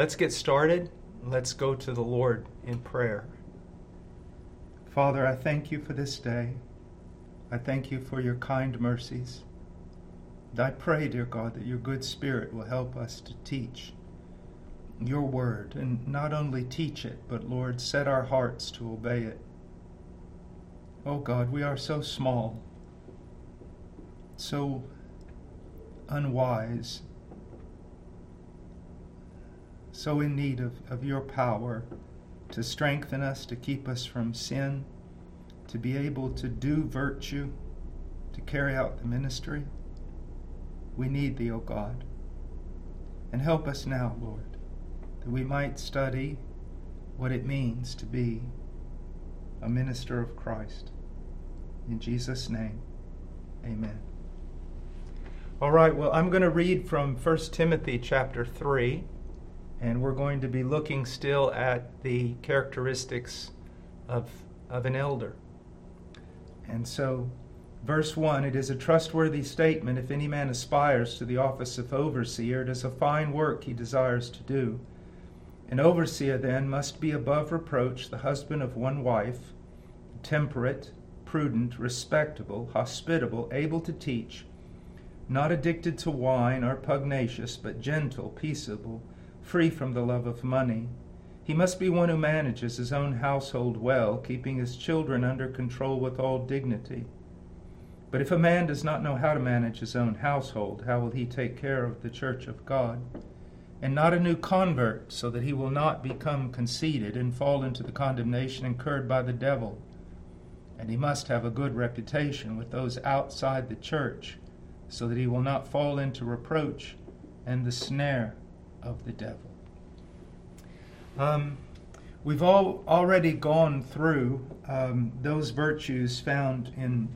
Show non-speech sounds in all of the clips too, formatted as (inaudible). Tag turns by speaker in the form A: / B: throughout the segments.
A: let's get started. Let's go to the Lord in prayer.
B: Father, I thank you for this day. I thank you for your kind mercies. And I pray, dear God, that your good spirit will help us to teach your word and not only teach it, but Lord, set our hearts to obey it. Oh God, we are so small, so unwise, so in need of, of your power to strengthen us, to keep us from sin, to be able to do virtue, to carry out the ministry. We need thee, O God. And help us now, Lord, that we might study what it means to be a minister of Christ. In Jesus' name, amen.
A: All right, well, I'm going to read from 1 Timothy chapter 3, and we're going to be looking still at the characteristics of, of an elder.
B: And so, verse 1 it is a trustworthy statement if any man aspires to the office of overseer, it is a fine work he desires to do. An overseer, then, must be above reproach, the husband of one wife, temperate, prudent, respectable, hospitable, able to teach not addicted to wine or pugnacious, but gentle, peaceable, free from the love of money. He must be one who manages his own household well, keeping his children under control with all dignity. But if a man does not know how to manage his own household, how will he take care of the church of God? And not a new convert, so that he will not become conceited and fall into the condemnation incurred by the devil. And he must have a good reputation with those outside the church so that he will not fall into reproach and the snare of the devil. Um, we've all already gone through um, those virtues found in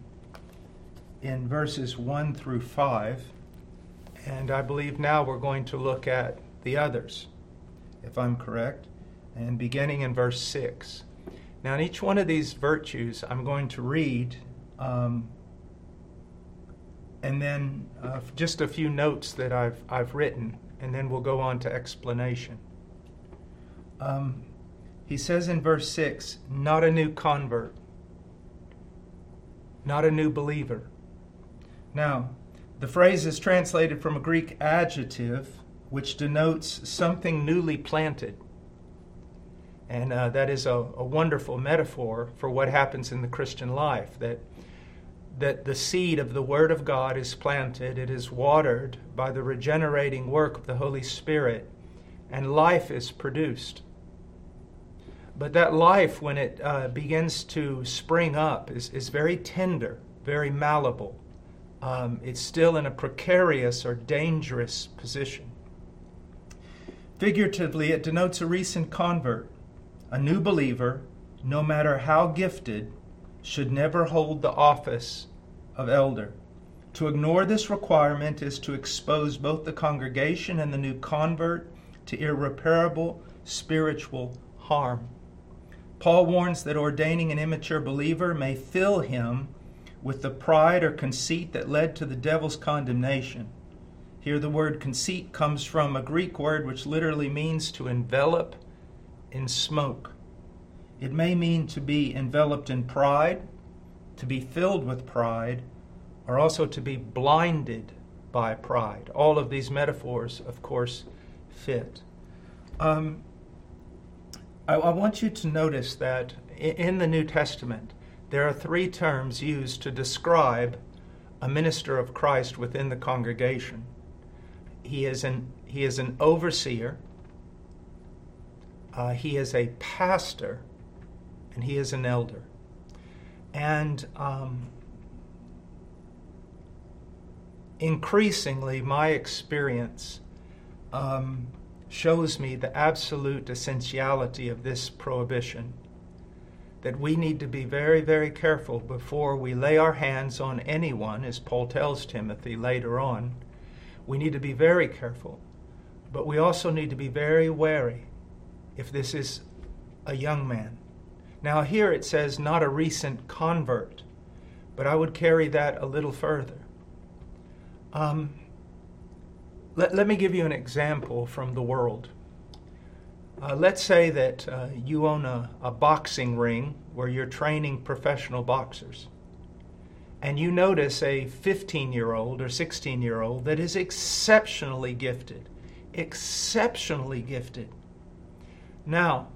B: in verses 1 through 5,
A: and I believe now we're going to look at the others,
B: if I'm correct,
A: and beginning in verse 6. Now, in each one of these virtues, I'm going to read um, and then uh, just a few notes that I've, I've written, and then we'll go on to explanation. Um, he says in verse 6 not a new convert, not a new believer. Now, the phrase is translated from a Greek adjective which denotes something newly planted. And uh, that is a, a wonderful metaphor for what happens in the Christian life that that the seed of the Word of God is planted, it is watered by the regenerating work of the Holy Spirit, and life is produced. But that life, when it uh, begins to spring up, is, is very tender, very malleable. Um, it's still in a precarious or dangerous position. Figuratively, it denotes a recent convert, a new believer, no matter how gifted, should never hold the office of elder. To ignore this requirement is to expose both the congregation and the new convert to irreparable spiritual harm. Paul warns that ordaining an immature believer may fill him with the pride or conceit that led to the devil's condemnation. Here, the word conceit comes from a Greek word which literally means to envelop in smoke. It may mean to be enveloped in pride, to be filled with pride, or also to be blinded by pride. All of these metaphors, of course, fit. Um, I, I, want you to notice that in the New Testament, there are three terms used to describe a minister of Christ within the congregation. He is an, he is an overseer, uh, he is a pastor, and he is an elder. And um, increasingly, my experience um, shows me the absolute essentiality of this prohibition. That we need to be very, very careful before we lay our hands on anyone, as Paul tells Timothy later on. We need to be very careful. But we also need to be very wary if this is a young man now, here it says not a recent convert, but I would carry that a little further. Um, let, let me give you an example from the world. Uh, let's say that uh, you own a, a boxing ring where you're training professional boxers, and you notice a 15 year old or 16 year old that is exceptionally gifted. Exceptionally gifted. Now,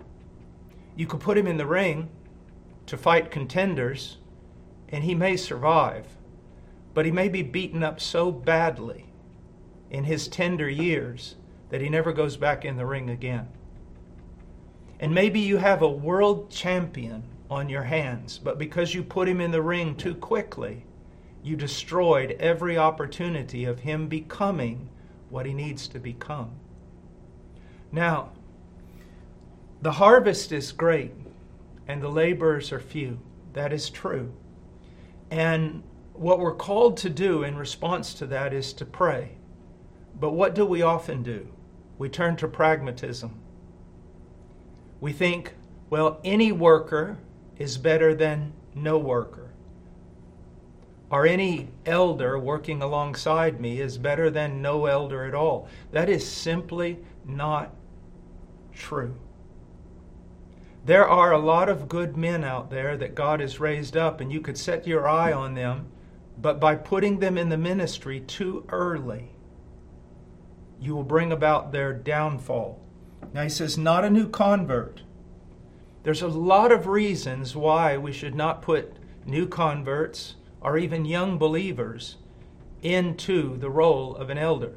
A: you could put him in the ring to fight contenders, and he may survive, but he may be beaten up so badly in his tender years that he never goes back in the ring again. And maybe you have a world champion on your hands, but because you put him in the ring too quickly, you destroyed every opportunity of him becoming what he needs to become. Now, the harvest is great and the laborers are few. That is true. And what we're called to do in response to that is to pray. But what do we often do? We turn to pragmatism. We think, well, any worker is better than no worker. Or any elder working alongside me is better than no elder at all. That is simply not true. There are a lot of good men out there that God has raised up, and you could set your eye on them, but by putting them in the ministry too early, you will bring about their downfall. Now he says, not a new convert. There's a lot of reasons why we should not put new converts or even young believers into the role of an elder.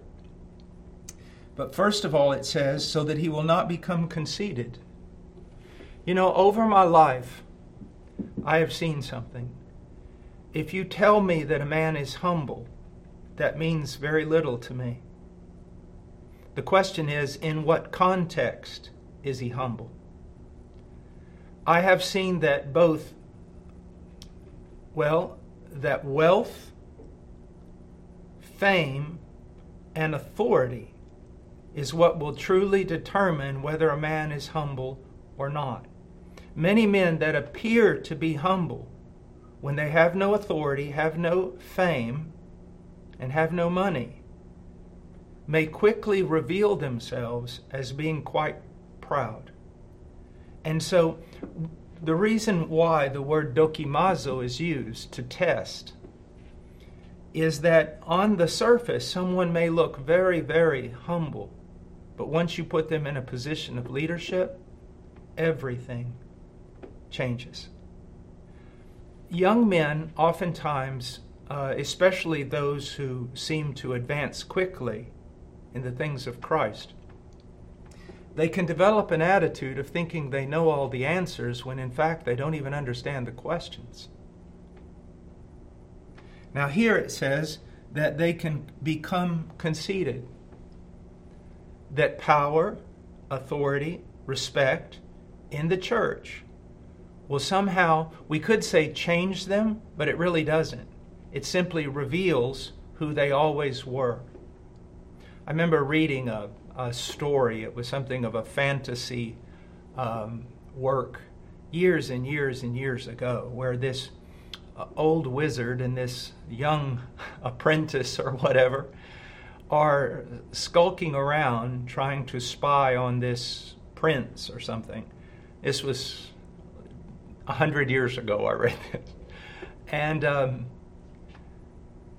A: But first of all, it says, so that he will not become conceited. You know, over my life, I have seen something. If you tell me that a man is humble, that means very little to me. The question is, in what context is he humble? I have seen that both, well, that wealth, fame, and authority is what will truly determine whether a man is humble or not. Many men that appear to be humble, when they have no authority, have no fame, and have no money, may quickly reveal themselves as being quite proud. And so, the reason why the word dokimazo is used to test is that on the surface, someone may look very, very humble, but once you put them in a position of leadership, everything changes. Young men, oftentimes, uh, especially those who seem to advance quickly, in the things of Christ. They can develop an attitude of thinking they know all the answers when in fact they don't even understand the questions. Now, here it says that they can become conceited, that power, authority, respect in the church will somehow, we could say, change them, but it really doesn't. It simply reveals who they always were. I remember reading a, a story. It was something of a fantasy um, work years and years and years ago, where this uh, old wizard and this young (laughs) apprentice or whatever are skulking around trying to spy on this prince or something. This was a hundred years ago. I read this, and um,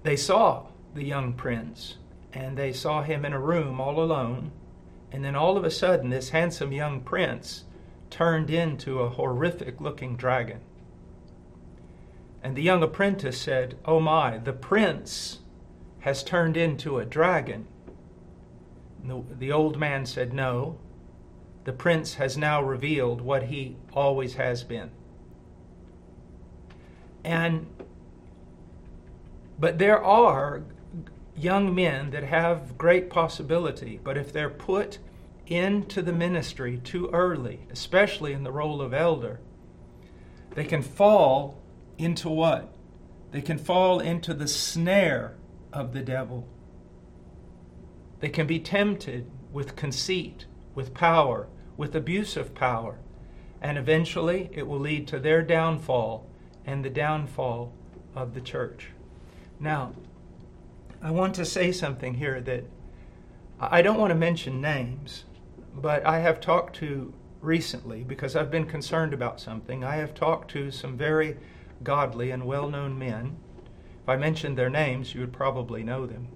A: they saw the young prince and they saw him in a room all alone. And then all of a sudden, this handsome young prince turned into a horrific looking dragon. And the young apprentice said, Oh my, the prince has turned into a dragon. The, the old man said, No, the prince has now revealed what he always has been. And but there are young men that have great possibility, but if they're put into the ministry too early, especially in the role of elder, they can fall into what? They can fall into the snare of the devil. They can be tempted with conceit, with power, with abuse of power, and eventually it will lead to their downfall and the downfall of the church. Now, I want to say something here that I don't want to mention names, but I have talked to recently because I've been concerned about something. I have talked to some very godly and well known men. If I mentioned their names, you would probably know them.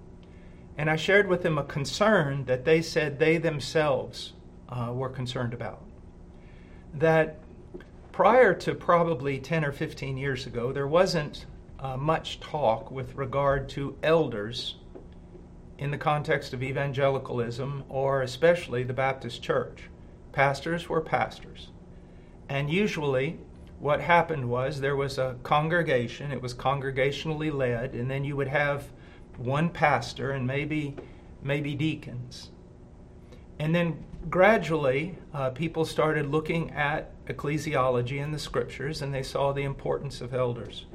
A: And I shared with them a concern that they said they themselves uh, were concerned about. That prior to probably 10 or 15 years ago, there wasn't uh, much talk with regard to elders in the context of evangelicalism or especially the Baptist church. Pastors were pastors. And usually, what happened was there was a congregation, it was congregationally led, and then you would have one pastor and maybe maybe deacons. And then gradually, uh, people started looking at ecclesiology and the scriptures and they saw the importance of elders.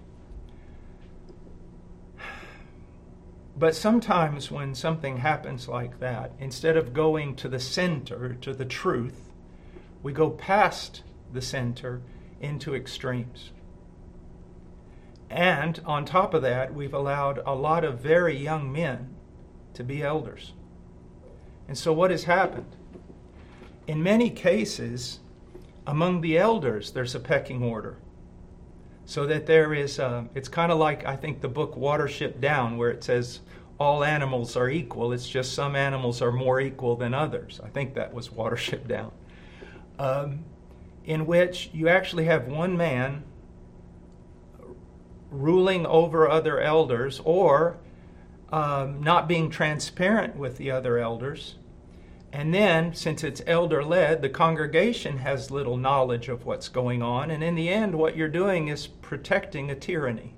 A: But sometimes when something happens like that, instead of going to the center, to the truth, we go past the center into extremes. And on top of that, we've allowed a lot of very young men to be elders. And so, what has happened? In many cases, among the elders, there's a pecking order. So that there is, uh, it's kind of like, I think, the book Watership Down, where it says all animals are equal. It's just some animals are more equal than others. I think that was Watership Down. Um, in which you actually have one man ruling over other elders or um, not being transparent with the other elders. And then, since it's elder led, the congregation has little knowledge of what's going on. And in the end, what you're doing is protecting a tyranny.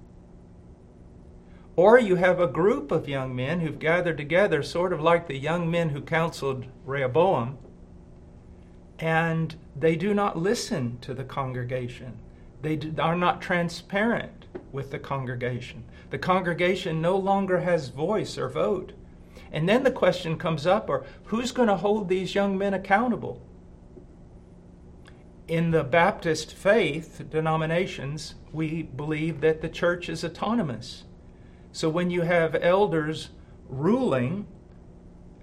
A: Or you have a group of young men who've gathered together, sort of like the young men who counseled Rehoboam, and they do not listen to the congregation. They are not transparent with the congregation. The congregation no longer has voice or vote. And then the question comes up or who's going to hold these young men accountable? In the Baptist faith denominations, we believe that the church is autonomous. So when you have elders ruling,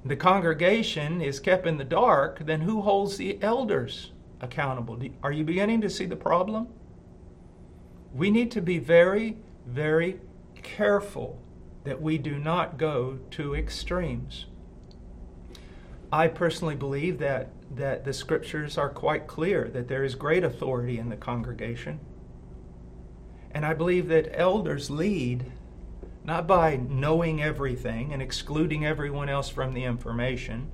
A: the congregation is kept in the dark, then who holds the elders accountable? Are you beginning to see the problem? We need to be very, very careful that we do not go to extremes. I personally believe that, that the scriptures are quite clear that there is great authority in the congregation. And I believe that elders lead not by knowing everything and excluding everyone else from the information,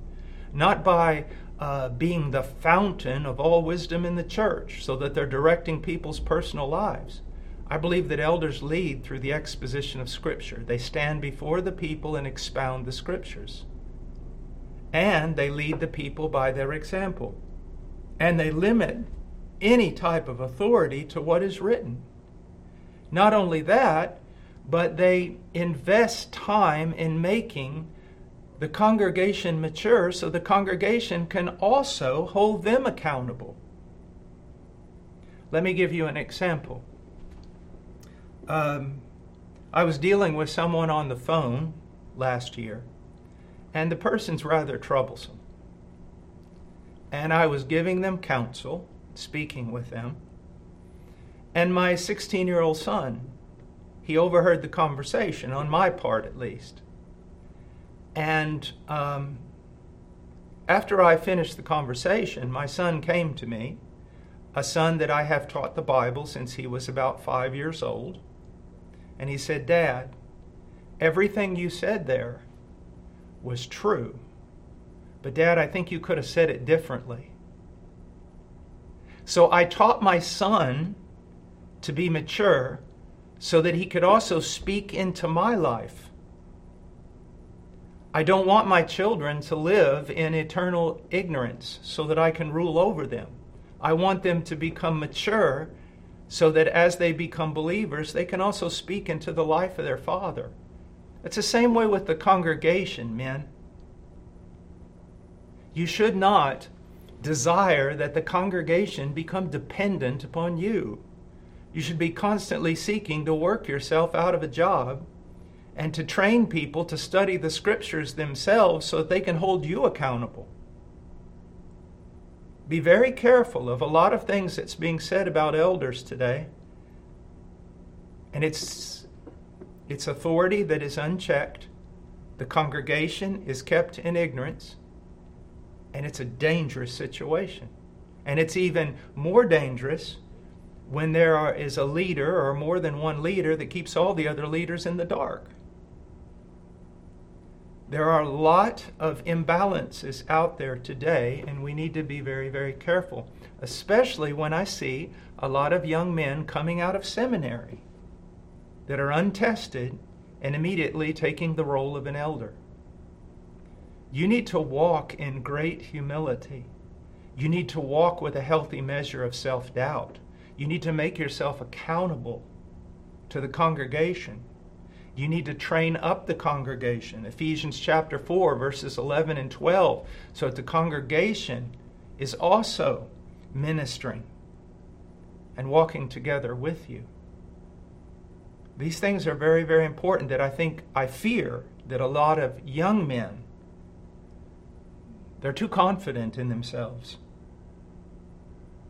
A: not by uh, being the fountain of all wisdom in the church so that they're directing people's personal lives. I believe that elders lead through the exposition of Scripture. They stand before the people and expound the Scriptures. And they lead the people by their example. And they limit any type of authority to what is written. Not only that, but they invest time in making the congregation mature so the congregation can also hold them accountable. Let me give you an example. Um, I was dealing with someone on the phone last year, and the person's rather troublesome. And I was giving them counsel, speaking with them, and my 16 year old son he overheard the conversation, on my part at least. And um, after I finished the conversation, my son came to me, a son that I have taught the Bible since he was about five years old. And he said, Dad, everything you said there was true. But, Dad, I think you could have said it differently. So I taught my son to be mature so that he could also speak into my life. I don't want my children to live in eternal ignorance so that I can rule over them. I want them to become mature so that as they become believers, they can also speak into the life of their father. It's the same way with the congregation, men. You should not desire that the congregation become dependent upon you. You should be constantly seeking to work yourself out of a job and to train people to study the scriptures themselves so that they can hold you accountable. Be very careful of a lot of things that's being said about elders today. And it's, it's authority that is unchecked. The congregation is kept in ignorance. And it's a dangerous situation. And it's even more dangerous when there are, is a leader or more than one leader that keeps all the other leaders in the dark. There are a lot of imbalances out there today, and we need to be very, very careful, especially when I see a lot of young men coming out of seminary that are untested and immediately taking the role of an elder. You need to walk in great humility. You need to walk with a healthy measure of self doubt. You need to make yourself accountable to the congregation. You need to train up the congregation. Ephesians chapter 4, verses 11 and 12. So that the congregation is also ministering and walking together with you. These things are very, very important that I think, I fear that a lot of young men, they're too confident in themselves.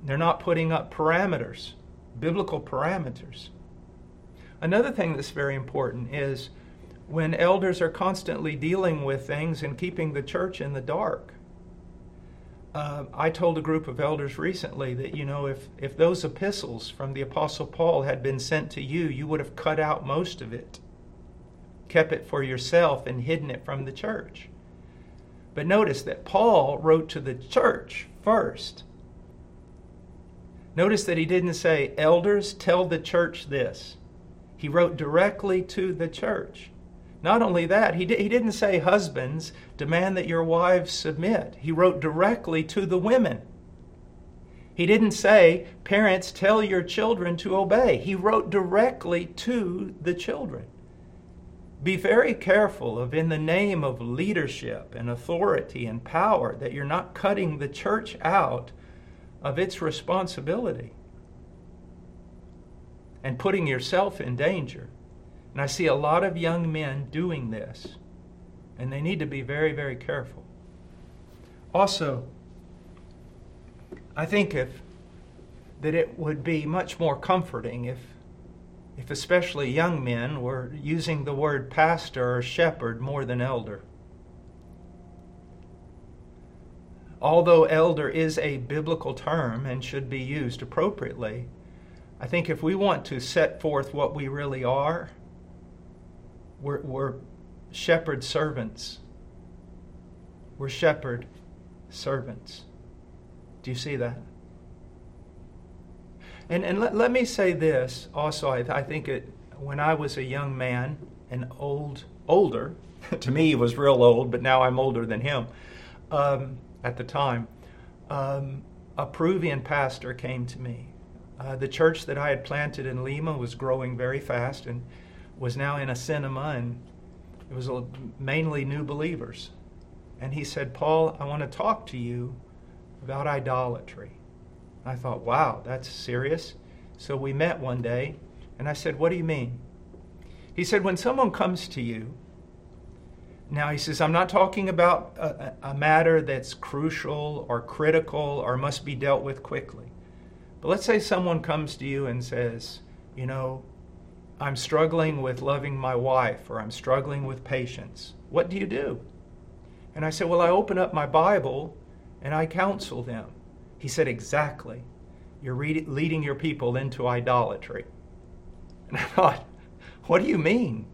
A: They're not putting up parameters, biblical parameters. Another thing that's very important is when elders are constantly dealing with things and keeping the church in the dark. Uh, I told a group of elders recently that, you know, if, if those epistles from the Apostle Paul had been sent to you, you would have cut out most of it, kept it for yourself, and hidden it from the church. But notice that Paul wrote to the church first. Notice that he didn't say, Elders, tell the church this. He wrote directly to the church. Not only that, he, di- he didn't say, Husbands, demand that your wives submit. He wrote directly to the women. He didn't say, Parents, tell your children to obey. He wrote directly to the children. Be very careful of, in the name of leadership and authority and power, that you're not cutting the church out of its responsibility and putting yourself in danger. And I see a lot of young men doing this, and they need to be very, very careful. Also, I think if that it would be much more comforting if if especially young men were using the word pastor or shepherd more than elder. Although elder is a biblical term and should be used appropriately, I think if we want to set forth what we really are, we're, we're shepherd servants. We're shepherd servants. Do you see that? And, and let, let me say this also. I, I think it, when I was a young man and old, older, (laughs) to me he was real old, but now I'm older than him um, at the time, um, a Peruvian pastor came to me uh, the church that I had planted in Lima was growing very fast and was now in a cinema, and it was mainly new believers. And he said, Paul, I want to talk to you about idolatry. I thought, wow, that's serious. So we met one day, and I said, What do you mean? He said, When someone comes to you, now he says, I'm not talking about a, a matter that's crucial or critical or must be dealt with quickly. But let's say someone comes to you and says, you know, I'm struggling with loving my wife or I'm struggling with patience. What do you do? And I said, Well, I open up my Bible and I counsel them. He said, Exactly. You're leading your people into idolatry. And I thought, What do you mean?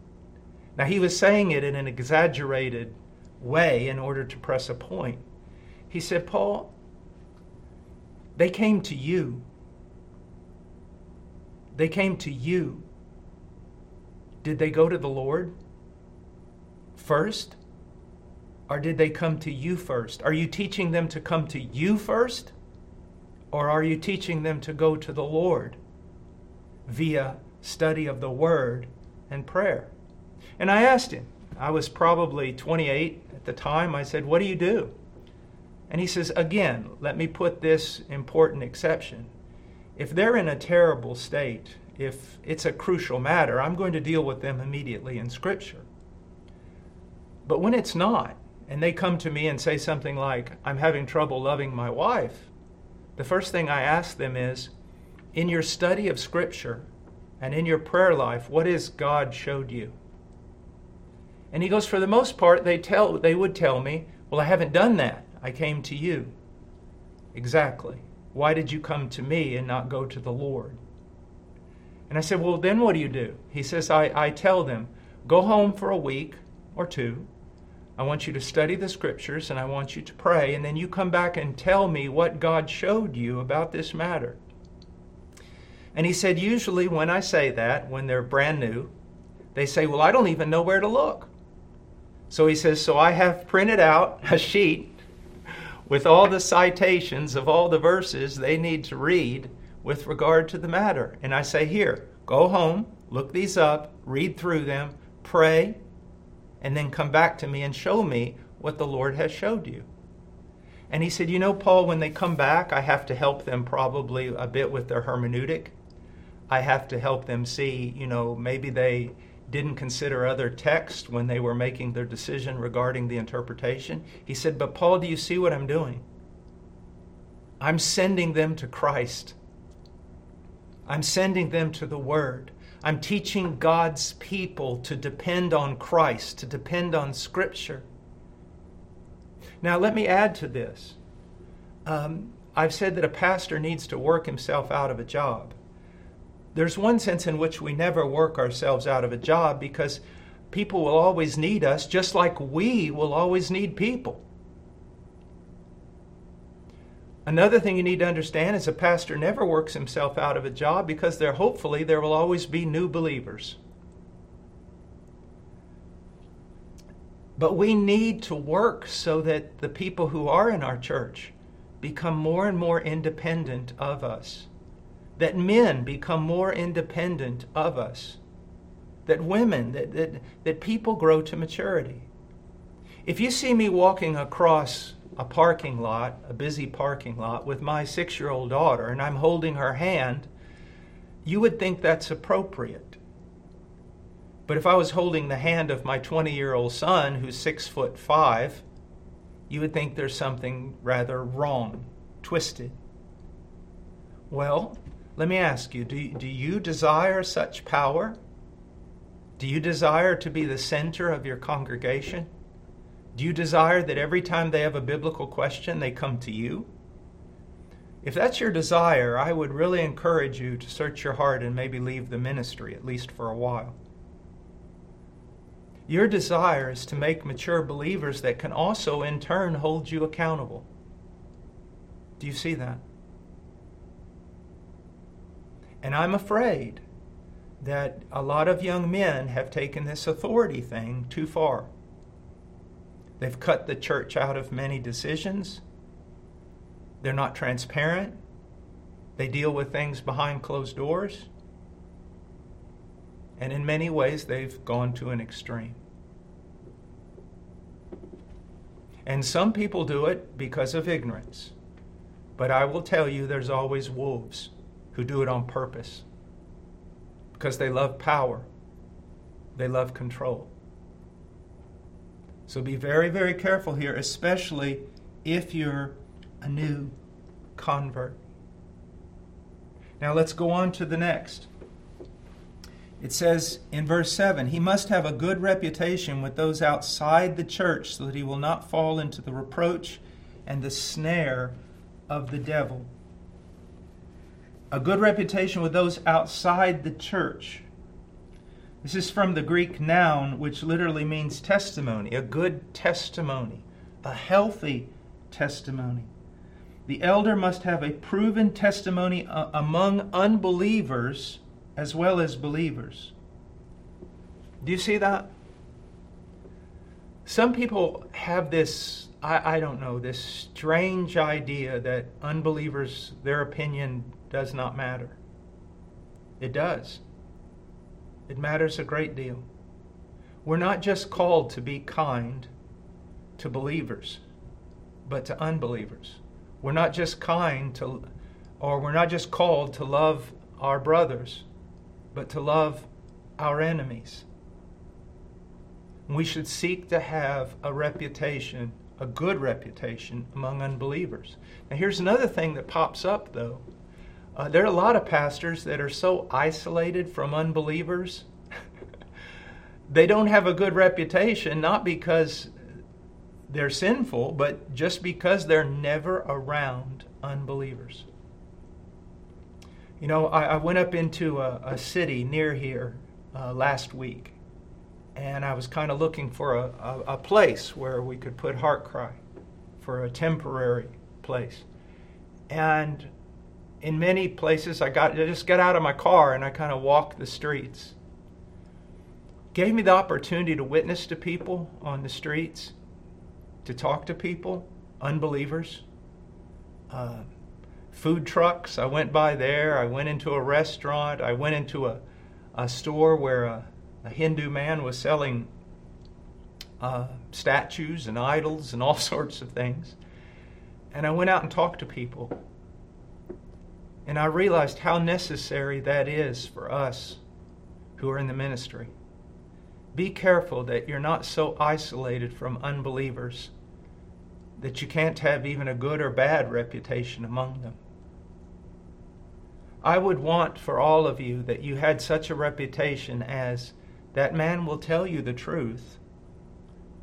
A: Now, he was saying it in an exaggerated way in order to press a point. He said, Paul, they came to you they came to you. Did they go to the Lord first? Or did they come to you first? Are you teaching them to come to you first? Or are you teaching them to go to the Lord via study of the Word and prayer? And I asked him, I was probably 28 at the time. I said, What do you do? And he says, Again, let me put this important exception if they're in a terrible state, if it's a crucial matter, I'm going to deal with them immediately in Scripture. But when it's not, and they come to me and say something like, I'm having trouble loving my wife, the first thing I ask them is in your study of Scripture and in your prayer life, what is God showed you? And he goes, For the most part, they, tell, they would tell me, Well, I haven't done that. I came to you. Exactly. Why did you come to me and not go to the Lord? And I said, Well, then what do you do? He says, I, I tell them, Go home for a week or two. I want you to study the scriptures and I want you to pray, and then you come back and tell me what God showed you about this matter. And he said, Usually, when I say that, when they're brand new, they say, Well, I don't even know where to look. So he says, So I have printed out a sheet with all the citations of all the verses they need to read with regard to the matter. And I say, Here, go home, look these up, read through them, pray, and then come back to me and show me what the Lord has showed you. And he said, You know, Paul, when they come back, I have to help them probably a bit with their hermeneutic. I have to help them see, you know, maybe they didn't consider other texts when they were making their decision regarding the interpretation. He said, But Paul, do you see what I'm doing? I'm sending them to Christ. I'm sending them to the Word. I'm teaching God's people to depend on Christ, to depend on Scripture. Now, let me add to this. Um, I've said that a pastor needs to work himself out of a job. There's one sense in which we never work ourselves out of a job because people will always need us, just like we will always need people. Another thing you need to understand is a pastor never works himself out of a job because there hopefully there will always be new believers. But we need to work so that the people who are in our church become more and more independent of us. That men become more independent of us. That women, that, that, that people grow to maturity. If you see me walking across a parking lot, a busy parking lot, with my six year old daughter and I'm holding her hand, you would think that's appropriate. But if I was holding the hand of my 20 year old son, who's six foot five, you would think there's something rather wrong, twisted. Well, let me ask you do, do you desire such power? Do you desire to be the center of your congregation? Do you desire that every time they have a biblical question, they come to you? If that's your desire, I would really encourage you to search your heart and maybe leave the ministry, at least for a while. Your desire is to make mature believers that can also, in turn, hold you accountable. Do you see that? And I'm afraid that a lot of young men have taken this authority thing too far. They've cut the church out of many decisions. They're not transparent. They deal with things behind closed doors. And in many ways, they've gone to an extreme. And some people do it because of ignorance. But I will tell you, there's always wolves who do it on purpose because they love power, they love control. So be very, very careful here, especially if you're a new convert. Now let's go on to the next. It says in verse 7 He must have a good reputation with those outside the church so that he will not fall into the reproach and the snare of the devil. A good reputation with those outside the church. This is from the Greek noun, which literally means testimony, a good testimony, a healthy testimony. The elder must have a proven testimony uh, among unbelievers as well as believers. Do you see that? Some people have this, I, I don't know, this strange idea that unbelievers, their opinion does not matter. It does. It matters a great deal. We're not just called to be kind to believers, but to unbelievers. We're not just kind to, or we're not just called to love our brothers, but to love our enemies. We should seek to have a reputation a good reputation among unbelievers. Now, here's another thing that pops up, though. Uh, there are a lot of pastors that are so isolated from unbelievers. (laughs) they don't have a good reputation, not because they're sinful, but just because they're never around unbelievers. You know, I, I went up into a, a city near here uh, last week, and I was kind of looking for a, a, a, place where we could put HeartCry for a temporary place. And in many places, I got I just got out of my car and I kind of walked the streets. Gave me the opportunity to witness to people on the streets, to talk to people, unbelievers. Uh, food trucks. I went by there. I went into a restaurant. I went into a, a store where a, a Hindu man was selling uh, statues and idols and all (laughs) sorts of things. And I went out and talked to people. And I realized how necessary that is for us who are in the ministry. Be careful that you're not so isolated from unbelievers that you can't have even a good or bad reputation among them. I would want for all of you that you had such a reputation as that man will tell you the truth,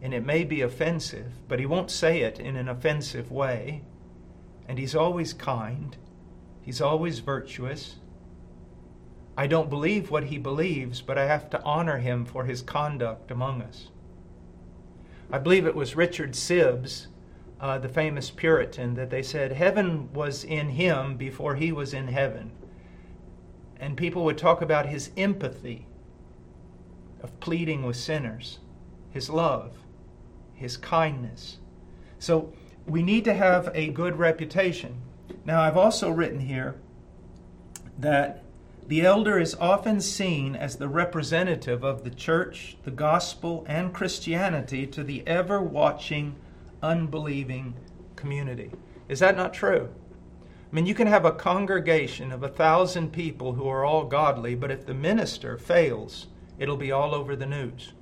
A: and it may be offensive, but he won't say it in an offensive way, and he's always kind, he's always virtuous. I don't believe what he believes, but I have to honor him for his conduct among us. I believe it was Richard Sibbes, uh, the famous Puritan, that they said heaven was in him before he was in heaven and people would talk about his empathy of pleading with sinners, his love, his kindness. So we need to have a good reputation. Now, I've also written here that the elder is often seen as the representative of the church, the gospel, and Christianity to the ever watching, unbelieving community. Is that not true? I mean, you can have a congregation of a thousand people who are all godly, but if the minister fails, it'll be all over the news.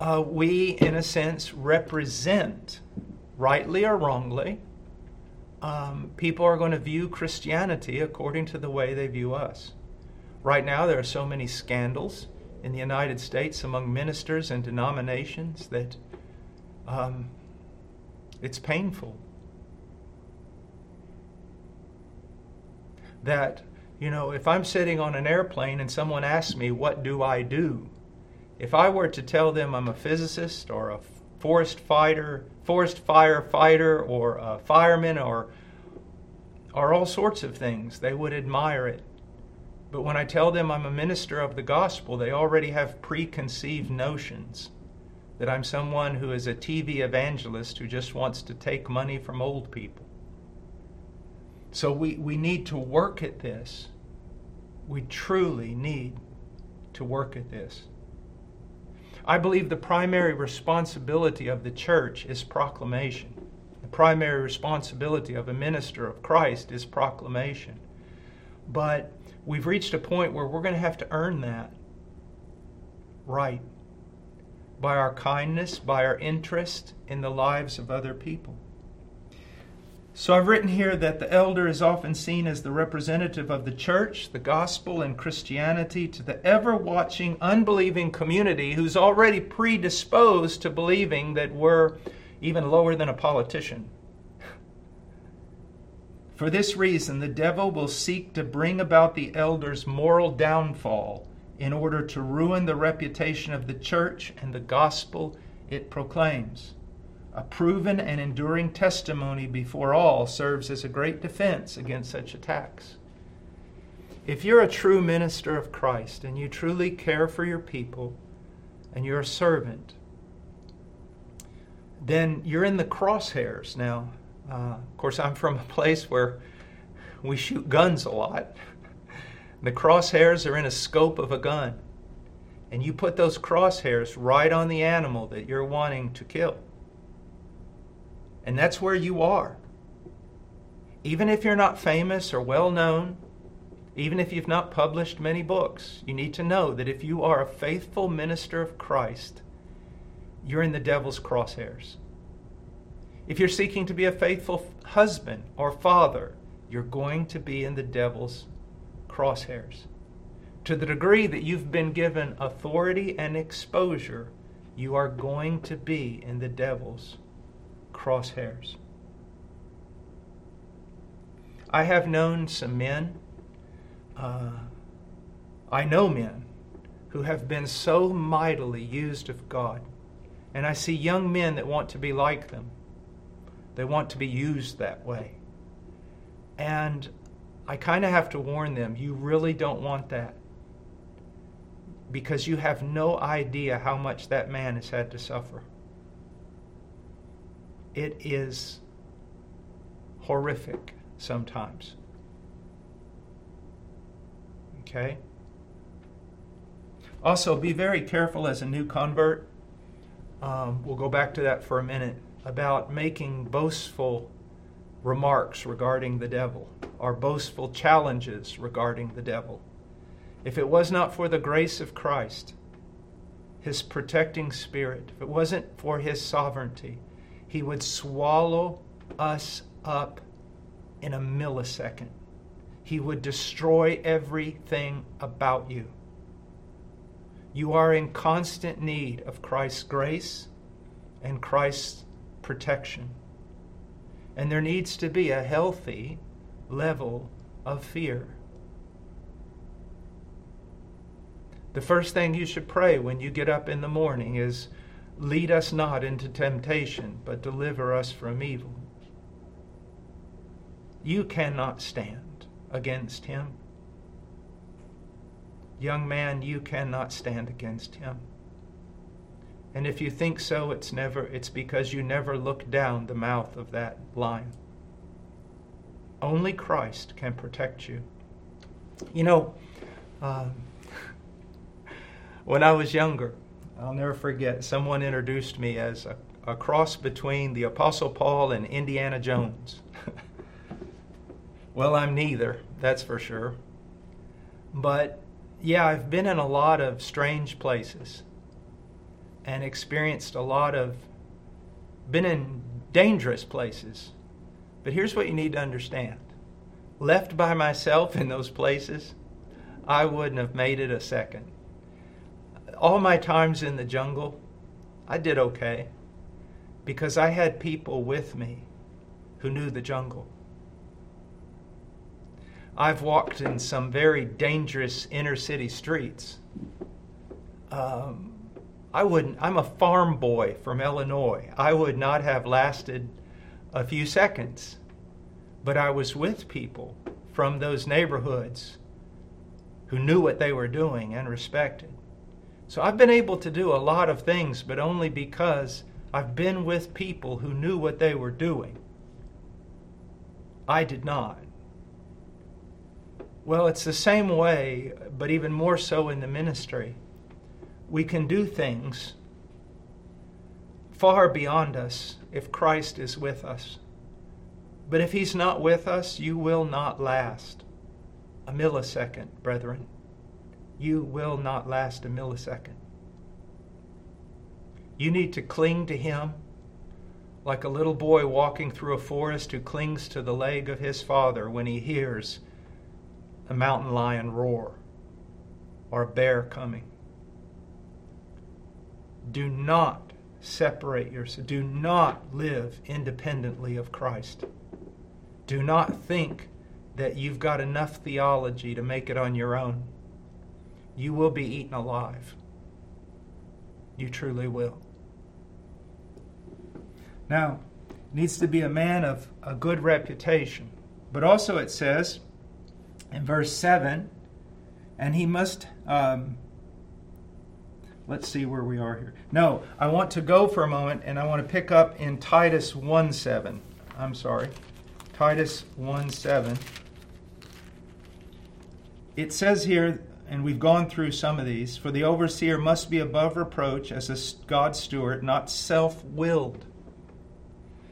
A: Uh, we, in a sense, represent, rightly or wrongly, um, people are going to view Christianity according to the way they view us. Right now, there are so many scandals in the United States among ministers and denominations that um, it's painful. that, you know, if I'm sitting on an airplane and someone asks me, What do I do? If I were to tell them I'm a physicist or a forest fighter, forest firefighter, or a fireman, or or all sorts of things, they would admire it. But when I tell them I'm a minister of the gospel, they already have preconceived notions that I'm someone who is a TV evangelist who just wants to take money from old people. So we, we need to work at this. We truly need to work at this. I believe the primary responsibility of the church is proclamation. The primary responsibility of a minister of Christ is proclamation. But we've reached a point where we're going to have to earn that right by our kindness, by our interest in the lives of other people. So I've written here that the elder is often seen as the representative of the church, the gospel, and Christianity to the ever watching, unbelieving community who's already predisposed to believing that we're even lower than a politician. (laughs) For this reason, the devil will seek to bring about the elder's moral downfall in order to ruin the reputation of the church and the gospel it proclaims. A proven and enduring testimony before all serves as a great defense against such attacks. If you're a true minister of Christ and you truly care for your people and you're a servant, then you're in the crosshairs. Now, uh, of course, I'm from a place where we shoot guns a lot. The crosshairs are in a scope of a gun. And you put those crosshairs right on the animal that you're wanting to kill. And that's where you are. Even if you're not famous or well known, even if you've not published many books, you need to know that if you are a faithful minister of Christ, you're in the devil's crosshairs. If you're seeking to be a faithful husband or father, you're going to be in the devil's crosshairs. To the degree that you've been given authority and exposure, you are going to be in the devil's crosshairs. I have known some men, uh, I know men who have been so mightily used of God. And I see young men that want to be like them. They want to be used that way. And I kind of have to warn them you really don't want that. Because you have no idea how much that man has had to suffer. It is horrific sometimes. Okay? Also, be very careful as a new convert. Um, we'll go back to that for a minute about making boastful remarks regarding the devil or boastful challenges regarding the devil. If it was not for the grace of Christ, his protecting spirit, if it wasn't for his sovereignty, he would swallow us up in a millisecond. He would destroy everything about you. You are in constant need of Christ's grace and Christ's protection. And there needs to be a healthy level of fear. The first thing you should pray when you get up in the morning is, Lead us not into temptation, but deliver us from evil. You cannot stand against him. Young man, you cannot stand against him. And if you think so, it's never it's because you never looked down the mouth of that lion. Only Christ can protect you. You know, um, (laughs) when I was younger, I'll never forget, someone introduced me as a, a cross between the Apostle Paul and Indiana Jones. (laughs) Well, I'm neither, that's for sure. But yeah, I've been in a lot of strange places and experienced a lot of, been in dangerous places. But here's what you need to understand left by myself in those places, I wouldn't have made it a second. All my times in the jungle, I did okay because I had people with me who knew the jungle. I've walked in some very dangerous inner city streets. Um, I wouldn't, I'm a farm boy from Illinois. I would not have lasted a few seconds. But I was with people from those neighborhoods who knew what they were doing and respected. So I've been able to do a lot of things, but only because I've been with people who knew what they were doing. I did not. Well, it's the same way, but even more so in the ministry. We can do things far beyond us if Christ is with us. But if He's not with us, you will not last a millisecond, brethren. You will not last a millisecond. You need to cling to Him like a little boy walking through a forest who clings to the leg of his father when he hears a mountain lion roar or a bear coming. Do not separate yourself. Do not live independently of Christ. Do not think that you've got enough theology to make it on your own. You will be eaten alive. You truly will. Now, needs to be a man of a good reputation. But also it says, in verse 7, and he must. Um, let's see where we are here. No, I want to go for a moment and I want to pick up in Titus 1 7. I'm sorry. Titus 1 7. It says here, and we've gone through some of these, for the overseer must be above reproach as a God's steward, not self willed.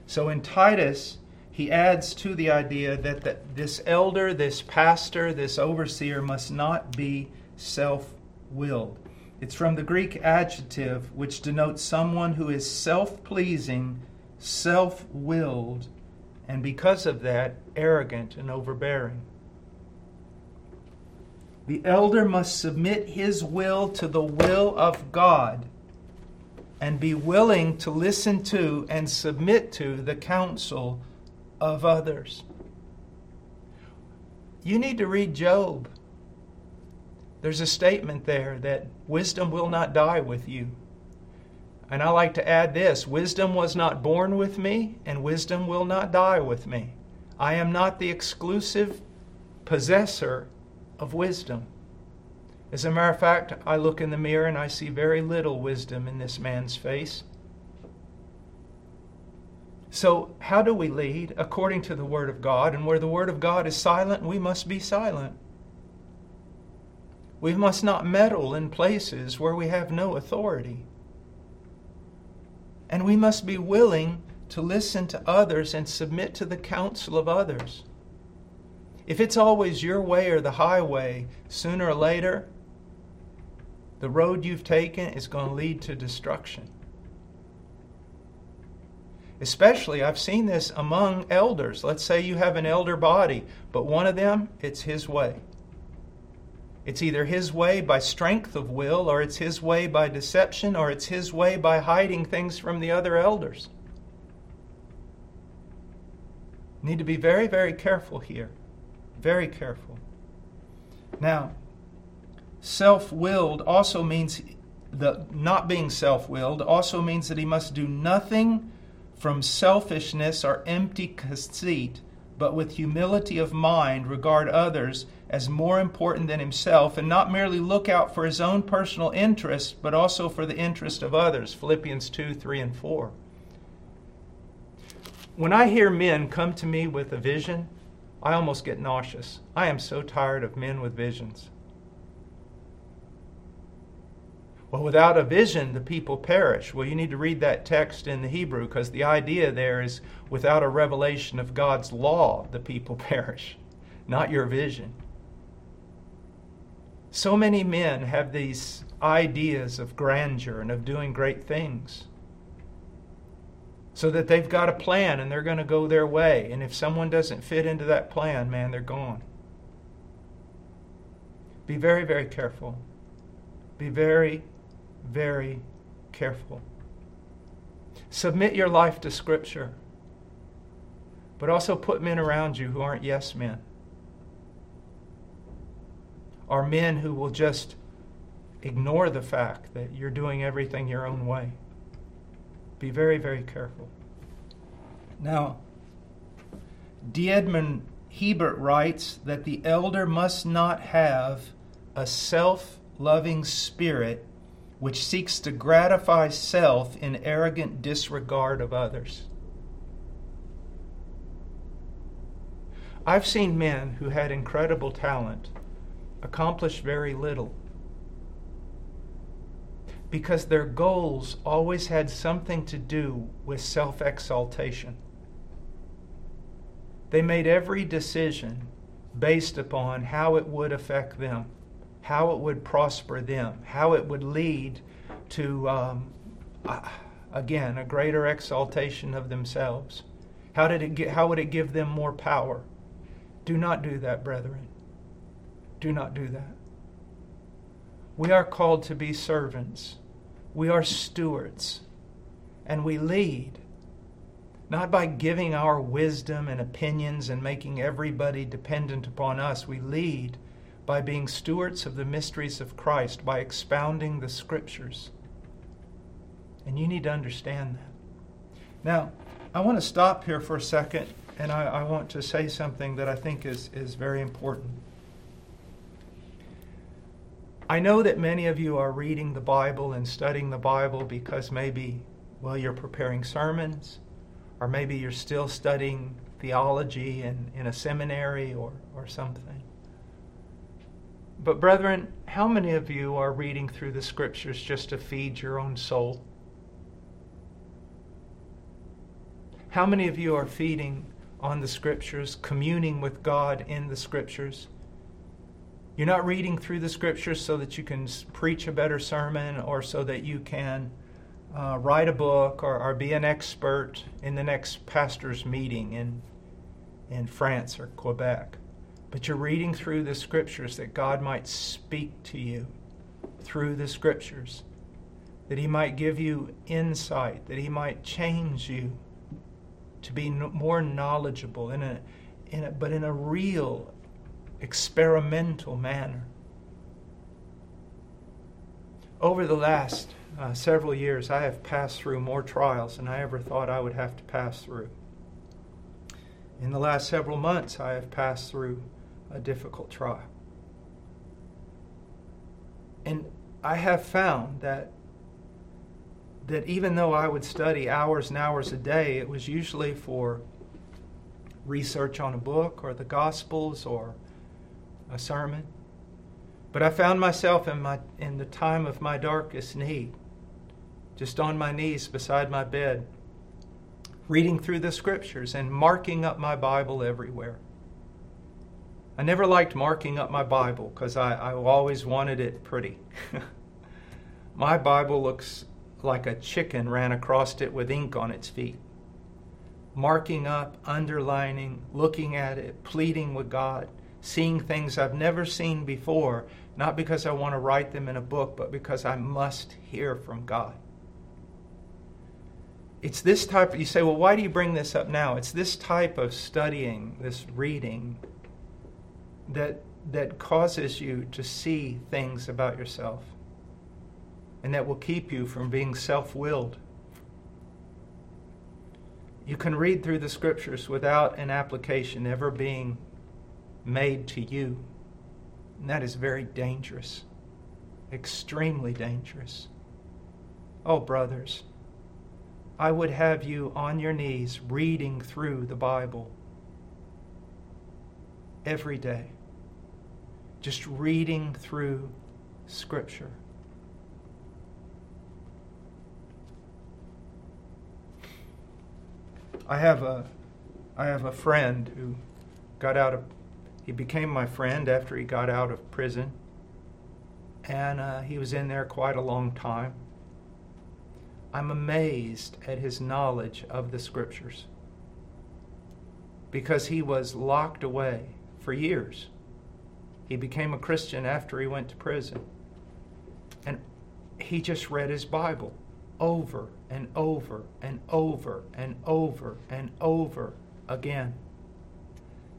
A: So in Titus, he adds to the idea that the, this elder, this pastor, this overseer must not be self willed. It's from the Greek adjective, which denotes someone who is self pleasing, self willed, and because of that, arrogant and overbearing. The elder must submit his will to the will of God and be willing to listen to and submit to the counsel of others. You need to read Job. There's a statement there that wisdom will not die with you. And I like to add this wisdom was not born with me, and wisdom will not die with me. I am not the exclusive possessor of wisdom. As a matter of fact, I look in the mirror and I see very little wisdom in this man's face. So, how do we lead? According to the Word of God. And where the Word of God is silent, we must be silent. We must not meddle in places where we have no authority. And we must be willing to listen to others and submit to the counsel of others. If it's always your way or the highway, sooner or later, the road you've taken is going to lead to destruction. Especially, I've seen this among elders. Let's say you have an elder body, but one of them, it's his way. It's either his way by strength of will, or it's his way by deception, or it's his way by hiding things from the other elders. Need to be very, very careful here. Very careful. Now, self-willed also means the not being self-willed also means that he must do nothing from selfishness or empty conceit, but with humility of mind regard others as more important than himself, and not merely look out for his own personal interest, but also for the interest of others. Philippians 2 3 and 4. When I hear men come to me with a vision, I almost get nauseous. I am so tired of men with visions. Well, without a vision, the people perish. Well, you need to read that text in the Hebrew because the idea there is without a revelation of God's law, the people (laughs) perish, not your vision. So many men have these ideas of grandeur and of doing great things. So that they've got a plan and they're going to go their way. And if someone doesn't fit into that plan, man, they're gone. Be very, very careful. Be very, very careful. Submit your life to Scripture, but also put men around you who aren't yes men are men who will just ignore the fact that you're doing everything your own way. Be very, very careful. Now, D. Edmond Hiebert writes that the elder must not have a self loving spirit which seeks to gratify self in arrogant disregard of others. I've seen men who had incredible talent accomplish very little because their goals always had something to do with self exaltation. They made every decision based upon how it would affect them, how it would prosper them, how it would lead to, um, again, a greater exaltation of themselves. How, did it get, how would it give them more power? Do not do that, brethren. Do not do that. We are called to be servants. We are stewards. And we lead not by giving our wisdom and opinions and making everybody dependent upon us. We lead by being stewards of the mysteries of Christ, by expounding the scriptures. And you need to understand that. Now, I want to stop here for a second, and I, I want to say something that I think is, is very important. I know that many of you are reading the Bible and studying the Bible because maybe, well, you're preparing sermons, or maybe you're still studying theology in, in a seminary or, or something. But, brethren, how many of you are reading through the scriptures just to feed your own soul? How many of you are feeding on the scriptures, communing with God in the scriptures? You're not reading through the scriptures so that you can preach a better sermon or so that you can uh, write a book or, or be an expert in the next pastor's meeting in, in France or Quebec. But you're reading through the scriptures that God might speak to you through the scriptures, that He might give you insight, that He might change you to be more knowledgeable in a, in a, but in a real experimental manner. Over the last uh, several years, I have passed through more trials than I ever thought I would have to pass through. In the last several months, I have passed through a difficult trial. And I have found that that even though I would study hours and hours a day, it was usually for research on a book or the Gospels or a sermon. But I found myself in, my, in the time of my darkest need, just on my knees beside my bed, reading through the scriptures and marking up my Bible everywhere. I never liked marking up my Bible because I, I always wanted it pretty. (laughs) my Bible looks like a chicken ran across it with ink on its feet. Marking up, underlining, looking at it, pleading with God, seeing things I've never seen before, not because I want to write them in a book, but because I must hear from God. It's this type, of, you say, well, why do you bring this up now? It's this type of studying, this reading, that, that causes you to see things about yourself and that will keep you from being self willed. You can read through the scriptures without an application ever being made to you. And that is very dangerous, extremely dangerous. Oh, brothers, I would have you on your knees reading through the Bible every day just reading through Scripture. I have a I have a friend who got out of he became my friend after he got out of prison and uh, he was in there quite a long time. I'm amazed at his knowledge of the scriptures because he was locked away for years he became a Christian after he went to prison. And he just read his Bible over and over and over and over and over again.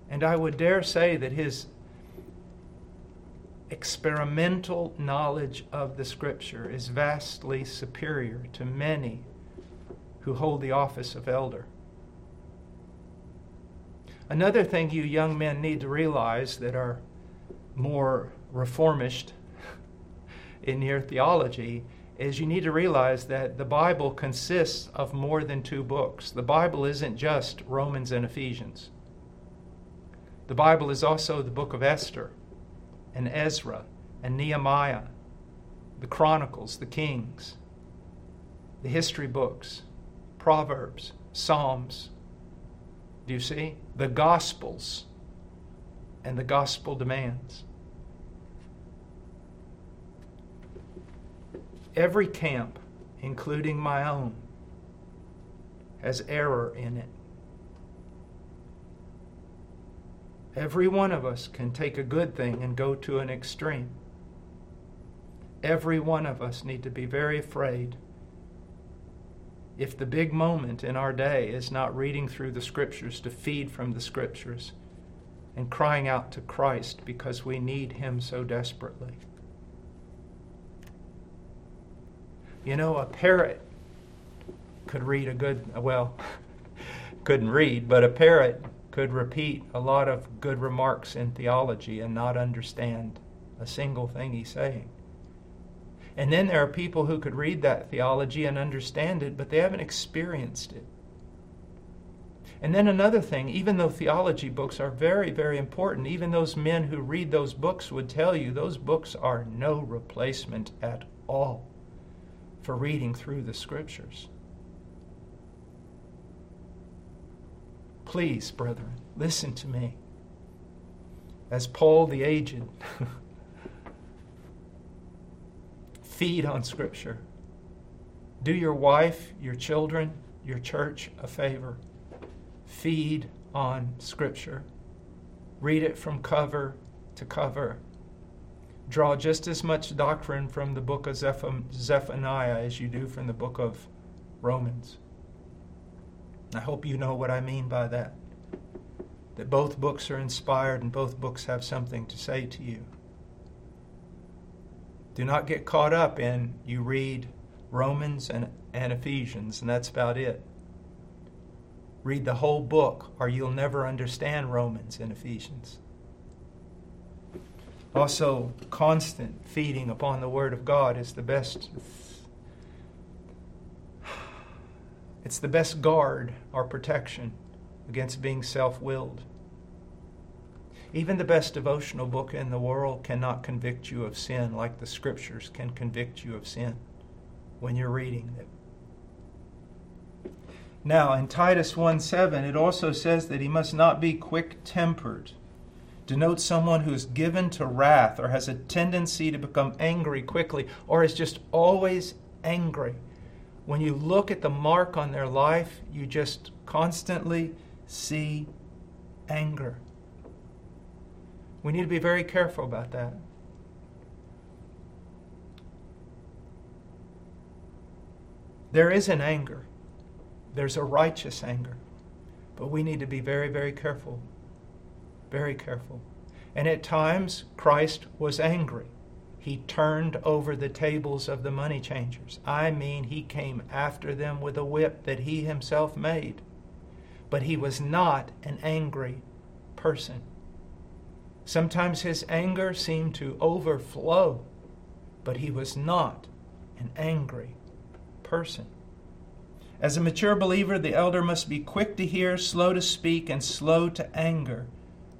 A: And I would dare say that his experimental knowledge of the Scripture is vastly superior to many who hold the office of elder. Another thing you young men need to realize that are more reformist (laughs) in your theology is you need to realize that the Bible consists of more than two books. The Bible isn't just Romans and Ephesians. The Bible is also the book of Esther and Ezra and Nehemiah, the Chronicles, the Kings, the history books, Proverbs, Psalms. Do you see? The Gospels and the Gospel demands. Every camp, including my own, has error in it. Every one of us can take a good thing and go to an extreme. Every one of us need to be very afraid if the big moment in our day is not reading through the scriptures to feed from the scriptures and crying out to Christ because we need him so desperately. You know, a parrot could read a good, well, (laughs) couldn't read, but a parrot could repeat a lot of good remarks in theology and not understand a single thing he's saying. And then there are people who could read that theology and understand it, but they haven't experienced it. And then another thing, even though theology books are very, very important, even those men who read those books would tell you those books are no replacement at all for reading through the scriptures. Please, brethren, listen to me. As Paul the aged, (laughs) feed on Scripture. Do your wife, your children, your church a favor. Feed on Scripture. Read it from cover to cover. Draw just as much doctrine from the book of Zephaniah as you do from the book of Romans. I hope you know what I mean by that. That both books are inspired and both books have something to say to you. Do not get caught up in you read Romans and, and Ephesians, and that's about it. Read the whole book, or you'll never understand Romans and Ephesians. Also, constant feeding upon the Word of God is the best. It's the best guard or protection against being self willed. Even the best devotional book in the world cannot convict you of sin like the Scriptures can convict you of sin when you're reading it. Now, in Titus 1 7, it also says that he must not be quick tempered. Denotes someone who is given to wrath or has a tendency to become angry quickly or is just always angry. When you look at the mark on their life, you just constantly see anger. We need to be very careful about that. There is an anger, there's a righteous anger, but we need to be very, very careful. Very careful. And at times, Christ was angry. He turned over the tables of the money changers. I mean, he came after them with a whip that he himself made. But he was not an angry person. Sometimes his anger seemed to overflow, but he was not an angry person. As a mature believer, the elder must be quick to hear, slow to speak, and slow to anger,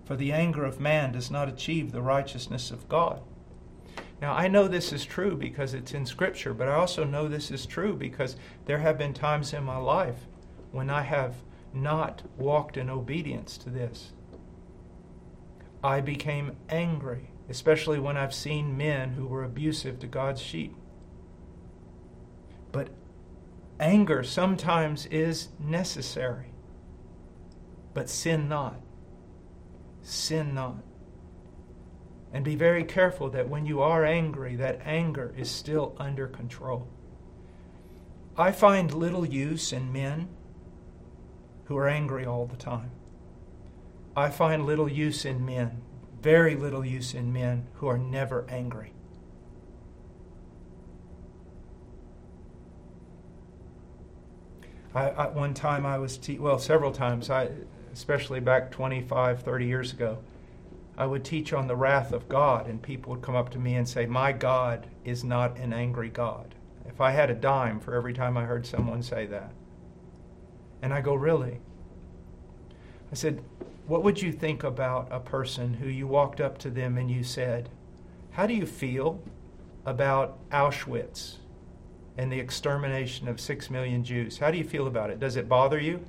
A: for the anger of man does not achieve the righteousness of God. Now, I know this is true because it's in Scripture, but I also know this is true because there have been times in my life when I have not walked in obedience to this. I became angry, especially when I've seen men who were abusive to God's sheep. But anger sometimes is necessary. But sin not. Sin not. And be very careful that when you are angry, that anger is still under control. I find little use in men who are angry all the time. I find little use in men, very little use in men who are never angry. I, I, one time I was, te- well, several times, I, especially back 25, 30 years ago, I would teach on the wrath of God, and people would come up to me and say, My God is not an angry God. If I had a dime for every time I heard someone say that. And I go, Really? I said, What would you think about a person who you walked up to them and you said, How do you feel about Auschwitz and the extermination of six million Jews? How do you feel about it? Does it bother you?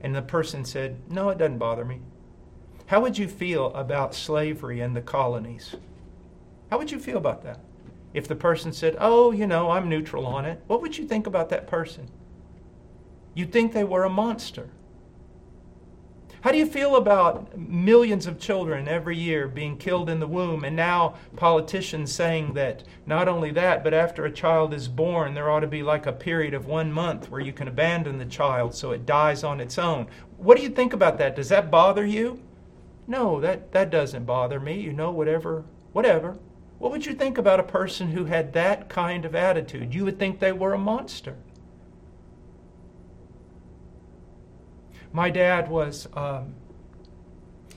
A: And the person said, No, it doesn't bother me. How would you feel about slavery in the colonies? How would you feel about that? If the person said, Oh, you know, I'm neutral on it, what would you think about that person? You'd think they were a monster. How do you feel about millions of children every year being killed in the womb, and now politicians saying that not only that, but after a child is born, there ought to be like a period of one month where you can abandon the child so it dies on its own? What do you think about that? Does that bother you? No, that, that doesn't bother me. You know, whatever, whatever. What would you think about a person who had that kind of attitude? You would think they were a monster. my dad was, um,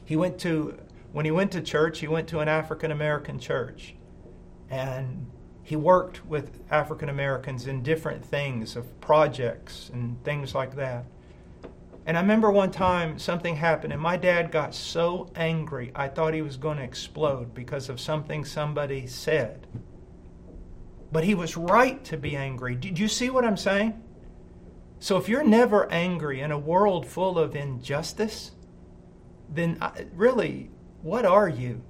A: he went to, when he went to church, he went to an African American church. And he worked with African Americans in different things, of projects and things like that. And I remember one time something happened, and my dad got so angry, I thought he was going to explode because of something somebody said. But he was right to be angry. Did you see what I'm saying? So if you're never angry in a world full of injustice, then uh, really, what are you?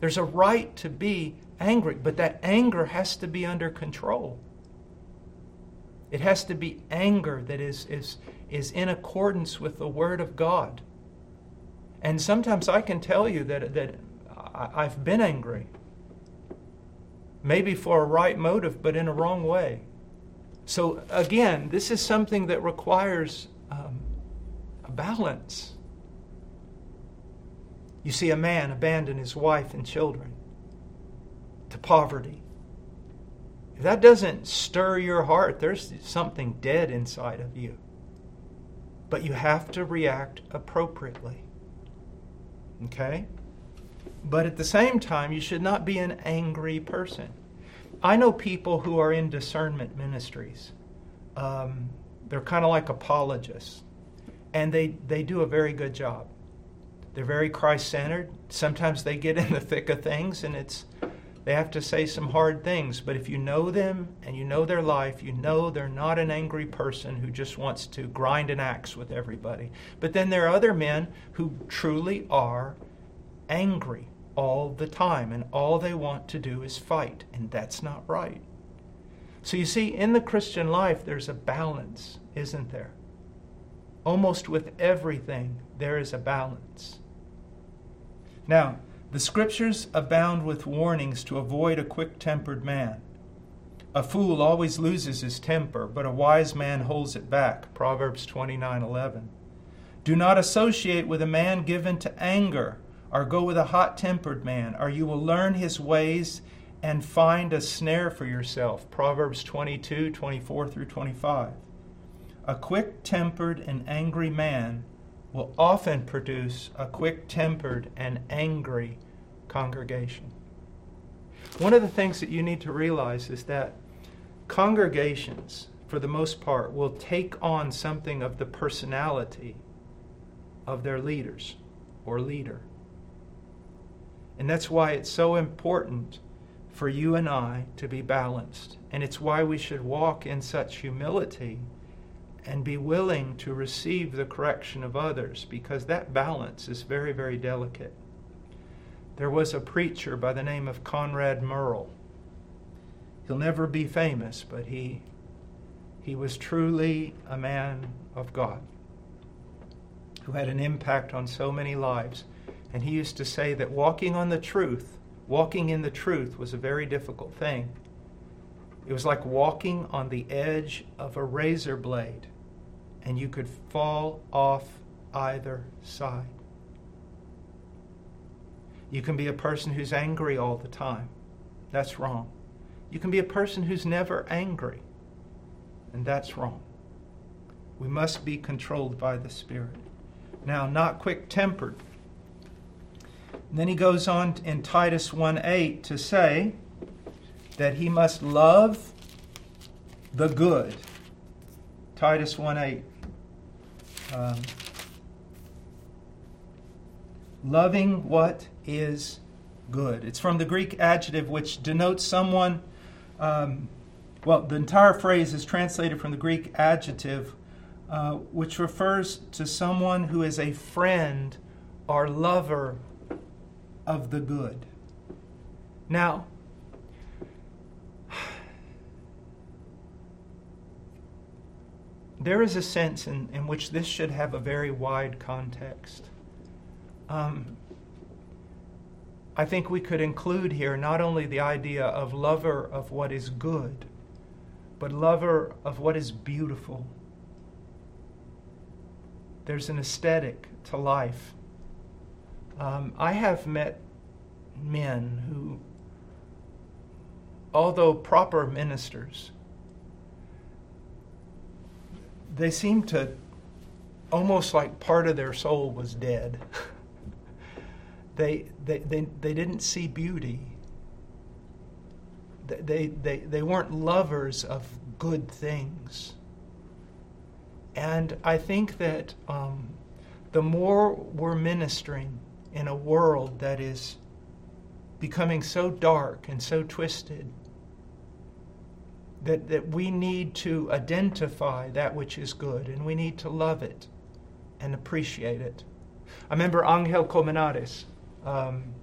A: There's a right to be angry, but that anger has to be under control. It has to be anger that is, is, is in accordance with the Word of God. And sometimes I can tell you that, that I've been angry. Maybe for a right motive, but in a wrong way. So, again, this is something that requires um, a balance. You see a man abandon his wife and children to poverty. If that doesn't stir your heart, there's something dead inside of you. But you have to react appropriately. Okay? But at the same time, you should not be an angry person. I know people who are in discernment ministries. Um, they're kind of like apologists, and they, they do a very good job. They're very Christ centered. Sometimes they get in the thick of things, and it's they have to say some hard things, but if you know them and you know their life, you know they're not an angry person who just wants to grind an axe with everybody. But then there are other men who truly are angry all the time, and all they want to do is fight, and that's not right. So you see, in the Christian life, there's a balance, isn't there? Almost with everything, there is a balance. Now, the scriptures abound with warnings to avoid a quick tempered man. A fool always loses his temper, but a wise man holds it back. Proverbs 29:11. Do not associate with a man given to anger, or go with a hot-tempered man, or you will learn his ways and find a snare for yourself. Proverbs 22:24 through 25. A quick-tempered and angry man will often produce a quick tempered and angry congregation. One of the things that you need to realize is that congregations, for the most part, will take on something of the personality of their leaders or leader. And that's why it's so important for you and I to be balanced. And it's why we should walk in such humility and be willing to receive the correction of others because that balance is very, very delicate. There was a preacher by the name of Conrad Murrell. He'll never be famous, but he, he was truly a man of God who had an impact on so many lives. And he used to say that walking on the truth, walking in the truth, was a very difficult thing. It was like walking on the edge of a razor blade and you could fall off either side. You can be a person who's angry all the time. That's wrong. You can be a person who's never angry, and that's wrong. We must be controlled by the Spirit. Now, not quick tempered. Then he goes on in Titus 1 8 to say that he must love the good. Titus 1 8. Um, loving what is good. It's from the Greek adjective which denotes someone. Um, well, the entire phrase is translated from the Greek adjective, uh, which refers to someone who is a friend or lover of the good. Now, (sighs) there is a sense in, in which this should have a very wide context. Um, I think we could include here not only the idea of lover of what is good, but lover of what is beautiful. There's an aesthetic to life. Um, I have met men who, although proper ministers, they seemed to almost like part of their soul was dead. (laughs) they, they, they, they didn't see beauty. They, they, they weren't lovers of good things. And I think that um, the more we're ministering in a world that is becoming so dark and so twisted, that, that we need to identify that which is good and we need to love it and appreciate it. I remember Angel Colmenares. Um,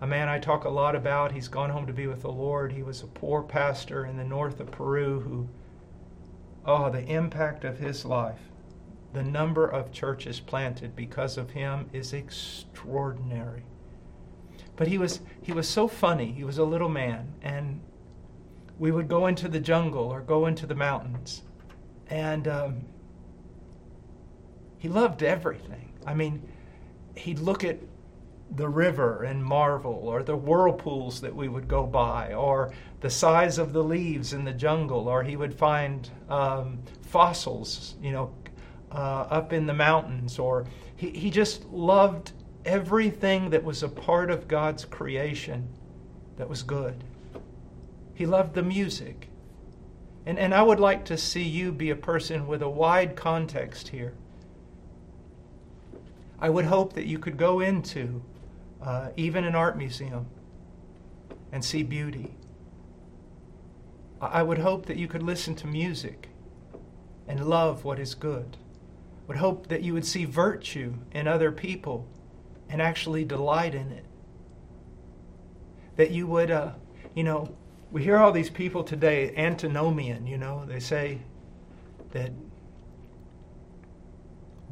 A: a man I talk a lot about. He's gone home to be with the Lord. He was a poor pastor in the north of Peru who, oh, the impact of his life, the number of churches planted because of him is extraordinary. But he was he was so funny. He was a little man, and we would go into the jungle or go into the mountains, and um, he loved everything. I mean, he'd look at the river and marvel, or the whirlpools that we would go by, or the size of the leaves in the jungle, or he would find um, fossils, you know, uh, up in the mountains, or he, he just loved everything that was a part of God's creation that was good. He loved the music. And, and I would like to see you be a person with a wide context here. I would hope that you could go into uh, even an art museum and see beauty. I would hope that you could listen to music and love what is good. Would hope that you would see virtue in other people and actually delight in it. That you would, uh, you know, we hear all these people today, antinomian, you know, they say that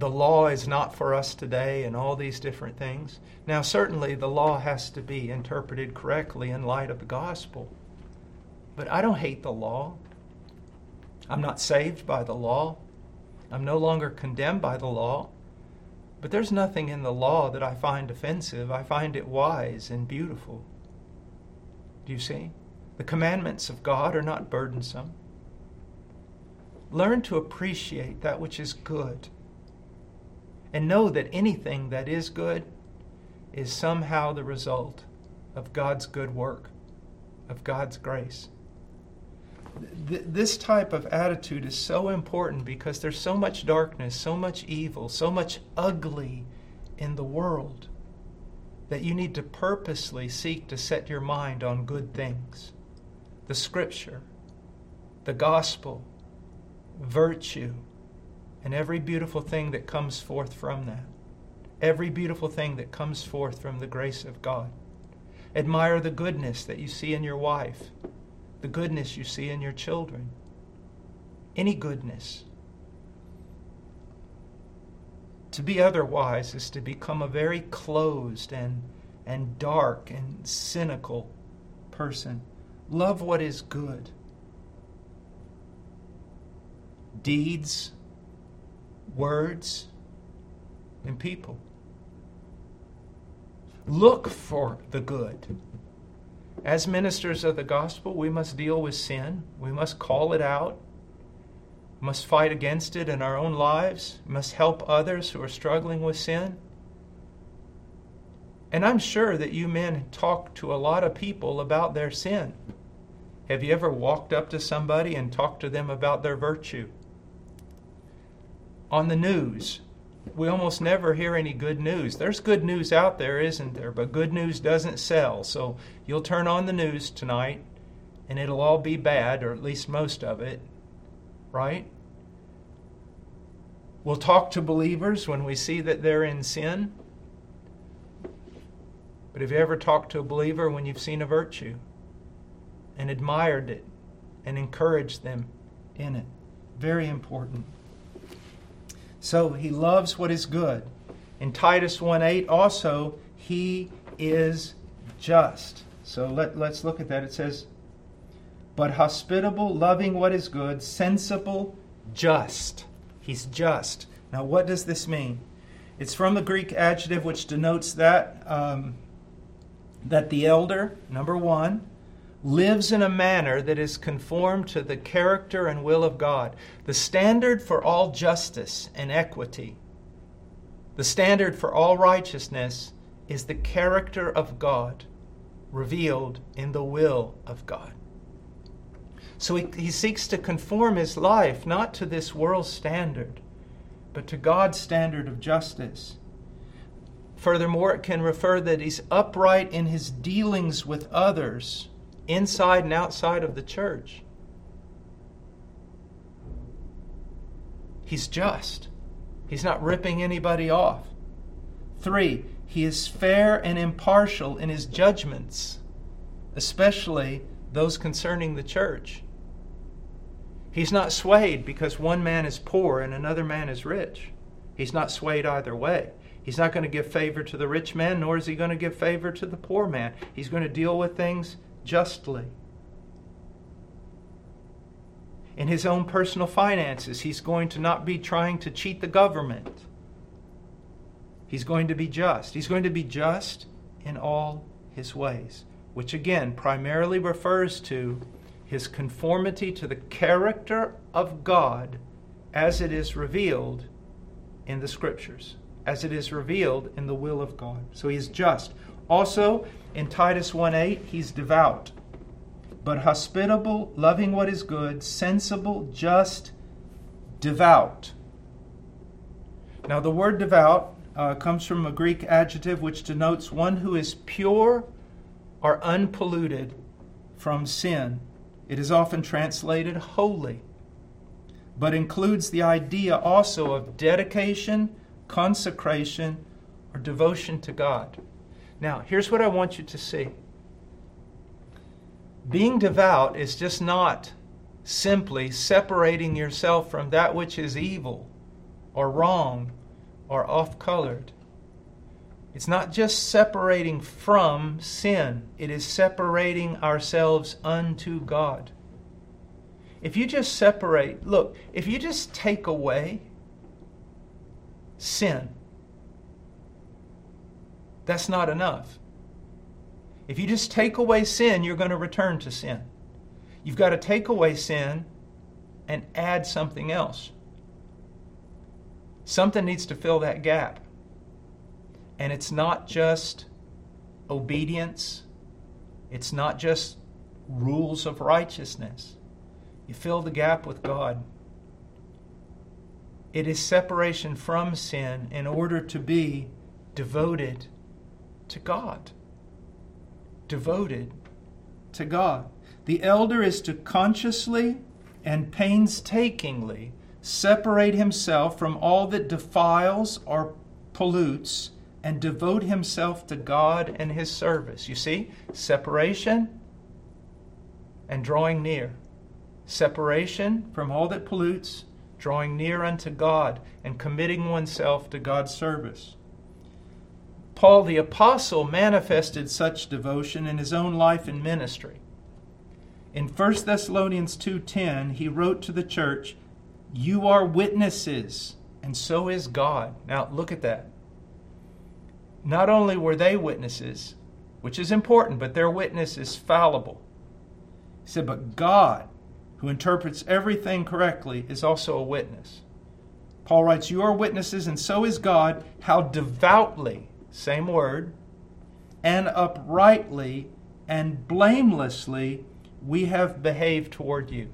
A: the law is not for us today and all these different things. Now, certainly the law has to be interpreted correctly in light of the gospel. But I don't hate the law. I'm not saved by the law. I'm no longer condemned by the law. But there's nothing in the law that I find offensive. I find it wise and beautiful. Do you see? The commandments of God are not burdensome. Learn to appreciate that which is good. And know that anything that is good is somehow the result of God's good work, of God's grace. Th- this type of attitude is so important because there's so much darkness, so much evil, so much ugly in the world that you need to purposely seek to set your mind on good things. The scripture, the gospel, virtue, and every beautiful thing that comes forth from that. Every beautiful thing that comes forth from the grace of God. Admire the goodness that you see in your wife the goodness you see in your children, any goodness. To be otherwise is to become a very closed and, and dark and cynical person. Love what is good. Deeds, words, and people. Look for the good. As ministers of the gospel, we must deal with sin. We must call it out. Must fight against it in our own lives. Must help others who are struggling with sin. And I'm sure that you men talk to a lot of people about their sin. Have you ever walked up to somebody and talked to them about their virtue? On the news, we almost never hear any good news. There's good news out there, isn't there? But good news doesn't sell. So you'll turn on the news tonight and it'll all be bad, or at least most of it, right? We'll talk to believers when we see that they're in sin. But have you ever talked to a believer when you've seen a virtue and admired it and encouraged them in it? Very important. So he loves what is good. In Titus 1 8, also, he is just. So let, let's look at that. It says, But hospitable, loving what is good, sensible, just. He's just. Now, what does this mean? It's from the Greek adjective which denotes that, um, that the elder, number one, lives in a manner that is conformed to the character and will of God. The standard for all justice and equity, the standard for all righteousness is the character of God revealed in the will of God. So he, he seeks to conform his life not to this world's standard, but to God's standard of justice. Furthermore, it can refer that he's upright in his dealings with others inside and outside of the church. He's just. He's not ripping anybody off. Three, he is fair and impartial in his judgments, especially those concerning the church. He's not swayed because one man is poor and another man is rich. He's not swayed either way. He's not going to give favor to the rich man, nor is he going to give favor to the poor man. He's going to deal with things justly. In his own personal finances, he's going to not be trying to cheat the government. He's going to be just. He's going to be just in all his ways, which again primarily refers to his conformity to the character of God as it is revealed in the Scriptures, as it is revealed in the will of God. So he is just. Also, in Titus 1:8, he's devout, but hospitable, loving what is good, sensible, just, devout. Now, the word devout uh, comes from a Greek adjective which denotes one who is pure or unpolluted from sin. It is often translated holy, but includes the idea also of dedication, consecration, or devotion to God. Now, here's what I want you to see being devout is just not simply separating yourself from that which is evil or wrong or off colored. It's not just separating from sin, it is separating ourselves unto God. If you just separate, look, if you just take away sin, that's not enough. If you just take away sin, you're going to return to sin. You've got to take away sin and add something else. Something needs to fill that gap. And it's not just obedience, it's not just rules of righteousness. You fill the gap with God. It is separation from sin in order to be devoted to God. Devoted to God. The elder is to consciously and painstakingly separate himself from all that defiles or pollutes and devote himself to God and his service. You see, separation and drawing near. Separation from all that pollutes, drawing near unto God, and committing oneself to God's service. Paul the Apostle manifested such devotion in his own life and ministry. In 1 Thessalonians 2:10, he wrote to the church, "You are witnesses, and so is God." Now, look at that not only were they witnesses, which is important, but their witness is fallible. He said, but God, who interprets everything correctly, is also a witness. Paul writes, You are witnesses, and so is God, how devoutly, same word, and uprightly and blamelessly we have behaved toward you.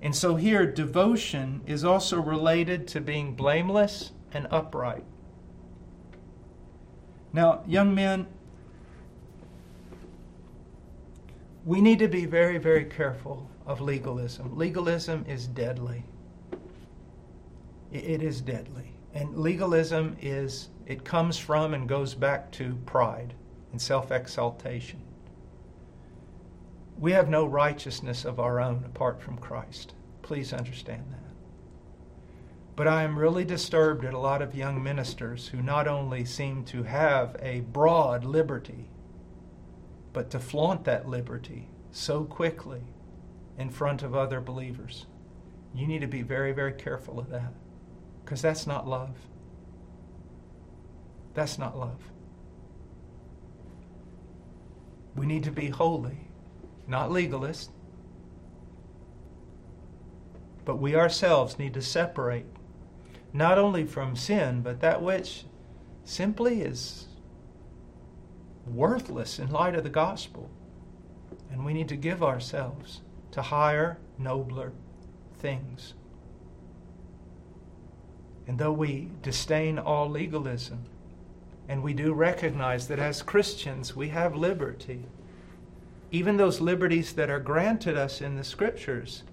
A: And so here, devotion is also related to being blameless and upright. Now, young men, we need to be very, very careful of legalism. Legalism is deadly. It is deadly. And legalism is, it comes from and goes back to pride and self exaltation. We have no righteousness of our own apart from Christ. Please understand that. But I am really disturbed at a lot of young ministers who not only seem to have a broad liberty, but to flaunt that liberty so quickly in front of other believers. You need to be very, very careful of that because that's not love. That's not love. We need to be holy, not legalist, but we ourselves need to separate not only from sin, but that which simply is worthless in light of the gospel. And we need to give ourselves to higher, nobler things. And though we disdain all legalism, and we do recognize that as Christians we have liberty, even those liberties that are granted us in the Scriptures,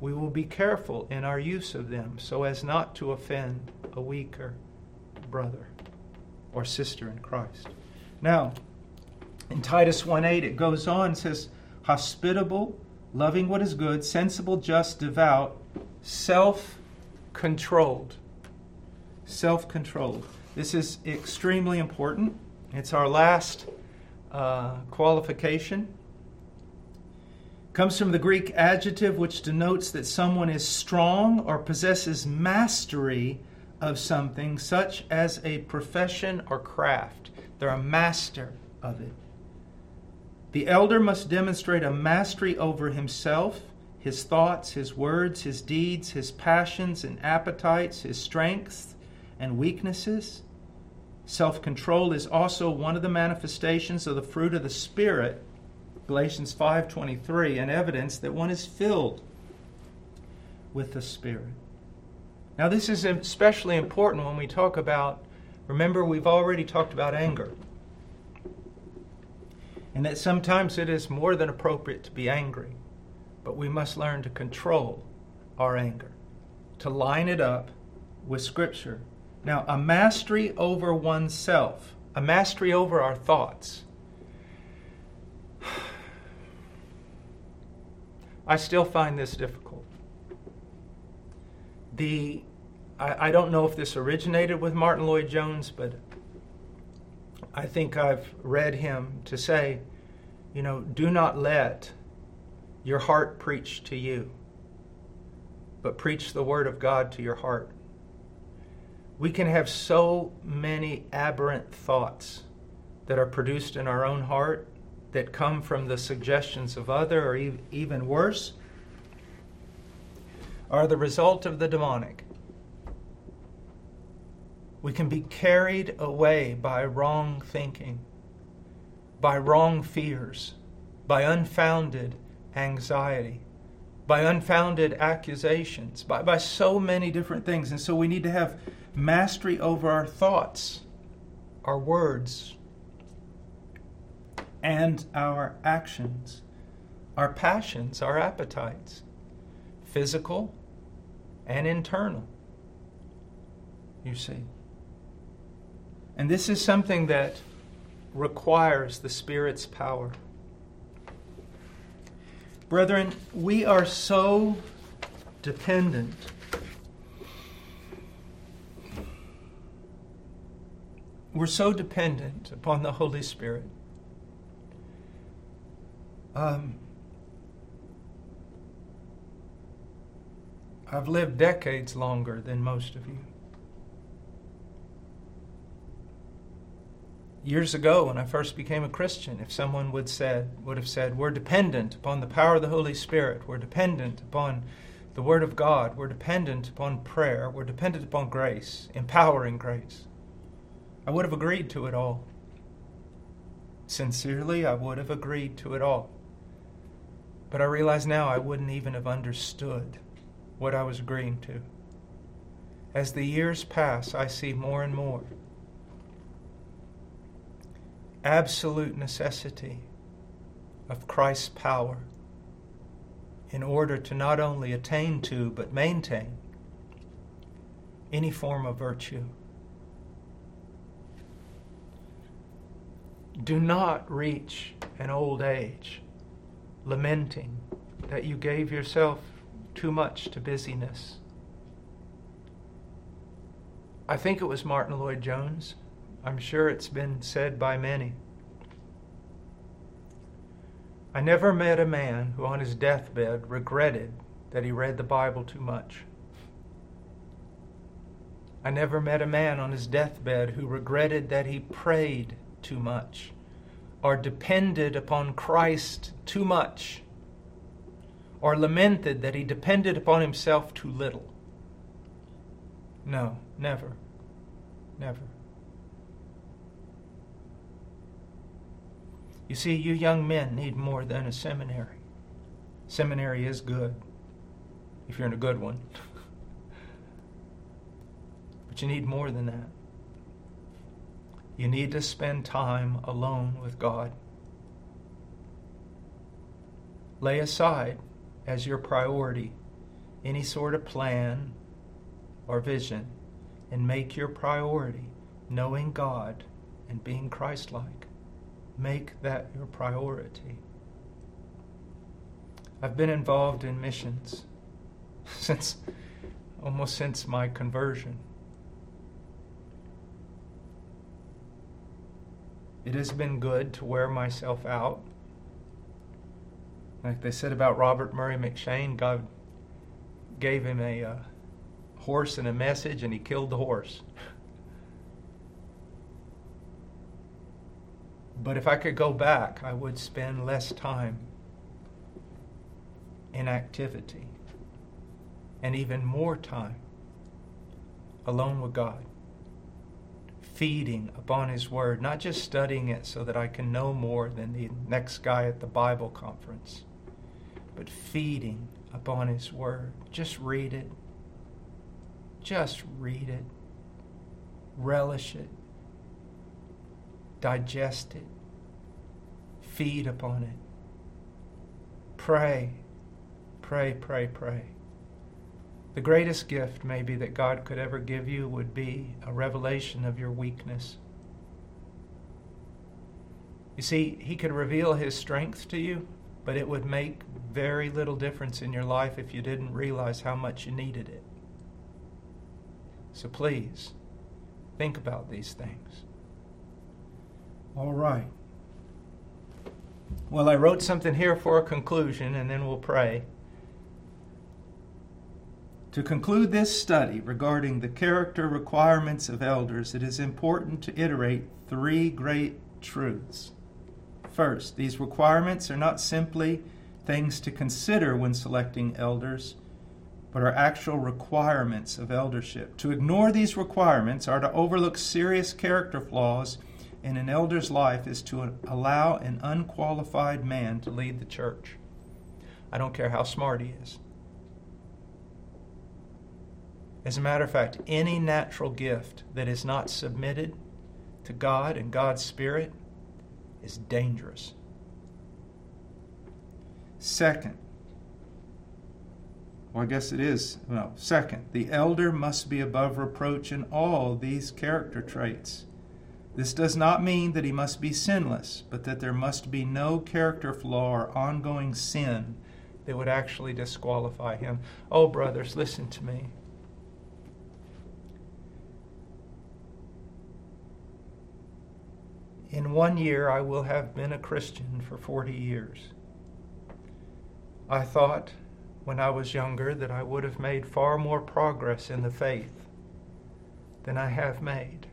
A: we will be careful in our use of them so as not to offend a weaker brother or sister in Christ. Now, in Titus 1:8 it goes on says hospitable, loving what is good, sensible, just, devout, self-controlled. Self-controlled. This is extremely important. It's our last uh, qualification. Comes from the Greek adjective which denotes that someone is strong or possesses mastery of something, such as a profession or craft. They're a master of it. The elder must demonstrate a mastery over himself, his thoughts, his words, his deeds, his passions and appetites, his strengths and weaknesses. Self control is also one of the manifestations of the fruit of the Spirit, Galatians 5:23, and evidence that one is filled with the Spirit. Now, this is especially important when we talk about, remember, we've already talked about anger and that sometimes it is more than appropriate to be angry, but we must learn to control our anger, to line it up with Scripture. Now, a mastery over oneself, a mastery over our thoughts. (sighs) I still find this difficult. The I, I don't know if this originated with Martyn Lloyd-Jones, but I think I've read him to say, you know, do not let your heart preach to you, but preach the Word of God to your heart. We can have so many aberrant thoughts that are produced in our own heart that come from the suggestions of other or even worse are the result of the demonic we can be carried away by wrong thinking, by wrong fears, by unfounded anxiety, by unfounded accusations, by, by so many different things. And so we need to have mastery over our thoughts, our words, and our actions, our passions, our appetites, physical and internal. You see. And this is something that requires the Spirit's power. Brethren, we are so dependent. We're so dependent upon the Holy Spirit. Um, I've lived decades longer than most of you. years ago when I first became a Christian, if someone would said would have said, "We're dependent upon the power of the Holy Spirit. We're dependent upon the Word of God. We're dependent upon prayer. We're dependent upon grace, empowering grace," I would have agreed to it all. Sincerely, I would have agreed to it all. But I realize now I wouldn't even have understood what I was agreeing to. As the years pass, I see more and more absolute necessity of Christ's power in order to not only attain to but maintain any form of virtue. Do not reach an old age lamenting that you gave yourself too much to busyness. I think it was Martyn Lloyd-Jones I'm sure it's been said by many. I never met a man who on his deathbed regretted that he read the Bible too much. I never met a man on his deathbed who regretted that he prayed too much or depended upon Christ too much or lamented that he depended upon himself too little. No, never. Never. You see, you young men need more than a seminary. Seminary is good if you're in a good one. (laughs) but you need more than that. You need to spend time alone with God. Lay aside as your priority any sort of plan or vision and make your priority knowing God and being Christ like. Make that your priority. I've been involved in missions (laughs) since almost since my conversion. It has been good to wear myself out. Like they said about Robert Murray M'Cheyne, God gave him a uh, horse and a message, and he killed the horse. But if I could go back, I would spend less time in activity and even more time alone with God, feeding upon His Word, not just studying it so that I can know more than the next guy at the Bible conference, but feeding upon His Word. Just read it. Just read it. Relish it. Digest it. Feed upon it. Pray. Pray, pray, pray. The greatest gift, maybe, that God could ever give you would be a revelation of your weakness. You see, He could reveal His strength to you, but it would make very little difference in your life if you didn't realize how much you needed it. So please, think about these things. All right. Well, I wrote something here for a conclusion, and then we'll pray. To conclude this study regarding the character requirements of elders, it is important to iterate three great truths. First, these requirements are not simply things to consider when selecting elders, but are actual requirements of eldership. To ignore these requirements are to overlook serious character flaws in an elder's life is to allow an unqualified man to lead the church. I don't care how smart he is. As a matter of fact, any natural gift that is not submitted to God and God's Spirit is dangerous. Second, well, I guess it is. No, second, the elder must be above reproach in all these character traits. This does not mean that he must be sinless, but that there must be no character flaw or ongoing sin that would actually disqualify him. Oh, brothers, listen to me. In one year, I will have been a Christian for 40 years. I thought when I was younger that I would have made far more progress in the faith than I have made.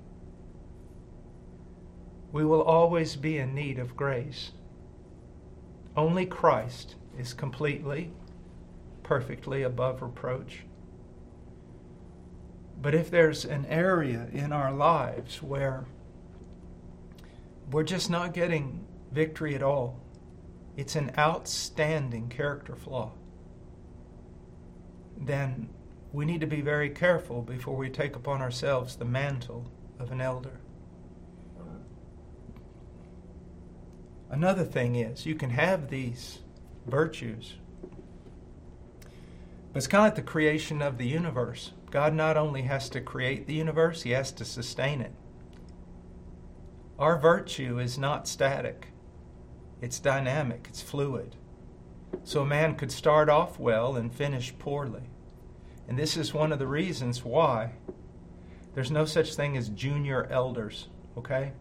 A: We will always be in need of grace. Only Christ is completely, perfectly above reproach. But if there's an area in our lives where we're just not getting victory at all. It's an outstanding character flaw. Then we need to be very careful before we take upon ourselves the mantle of an elder. Another thing is, you can have these virtues, but it's kind of like the creation of the universe. God not only has to create the universe, He has to sustain it. Our virtue is not static, it's dynamic, it's fluid. So a man could start off well and finish poorly. And this is one of the reasons why there's no such thing as junior elders, okay?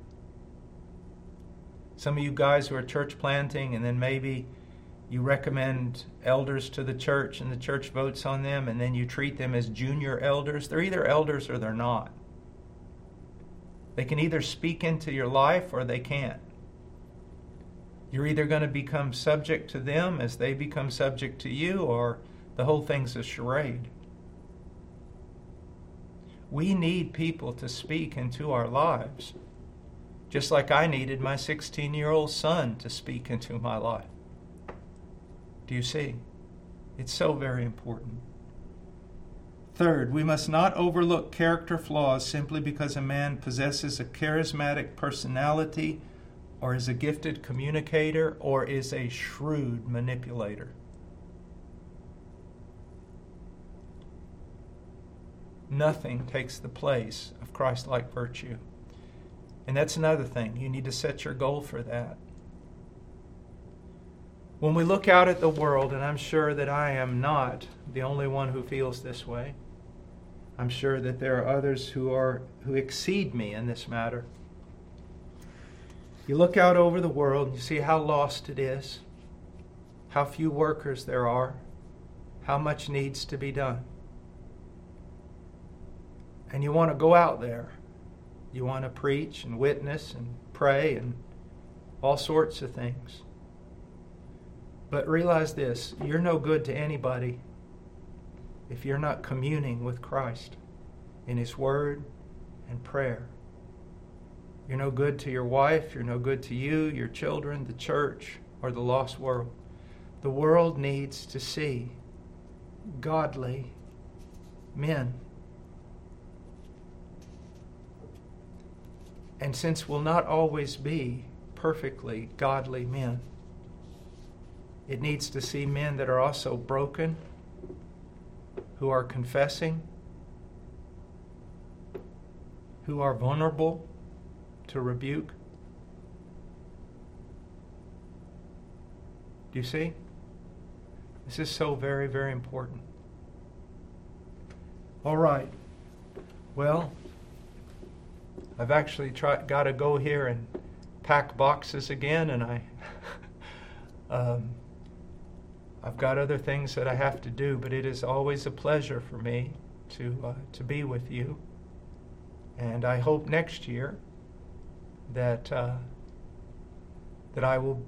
A: Some of you guys who are church planting, and then maybe you recommend elders to the church and the church votes on them, and then you treat them as junior elders. They're either elders or they're not. They can either speak into your life or they can't. You're either going to become subject to them as they become subject to you, or the whole thing's a charade. We need people to speak into our lives, just like I needed my 16 year old son to speak into my life. Do you see? It's so very important. Third, we must not overlook character flaws simply because a man possesses a charismatic personality or is a gifted communicator or is a shrewd manipulator. Nothing takes the place of Christ like virtue. And that's another thing. You need to set your goal for that. When we look out at the world, and I'm sure that I am not the only one who feels this way, I'm sure that there are others who are who exceed me in this matter. You look out over the world and you see how lost it is, how few workers there are, how much needs to be done. And you want to go out there. You want to preach and witness and pray and all sorts of things. But realize this you're no good to anybody if you're not communing with Christ in His Word and prayer. You're no good to your wife, you're no good to you, your children, the church, or the lost world. The world needs to see godly men. And since we'll not always be perfectly godly men, it needs to see men that are also broken, who are confessing, who are vulnerable to rebuke. Do you see? This is so very, very important. All right. Well, I've actually got to go here and pack boxes again, and I. (laughs) um, I've got other things that I have to do, but it is always a pleasure for me to uh, to be with you. And I hope next year that uh, that I will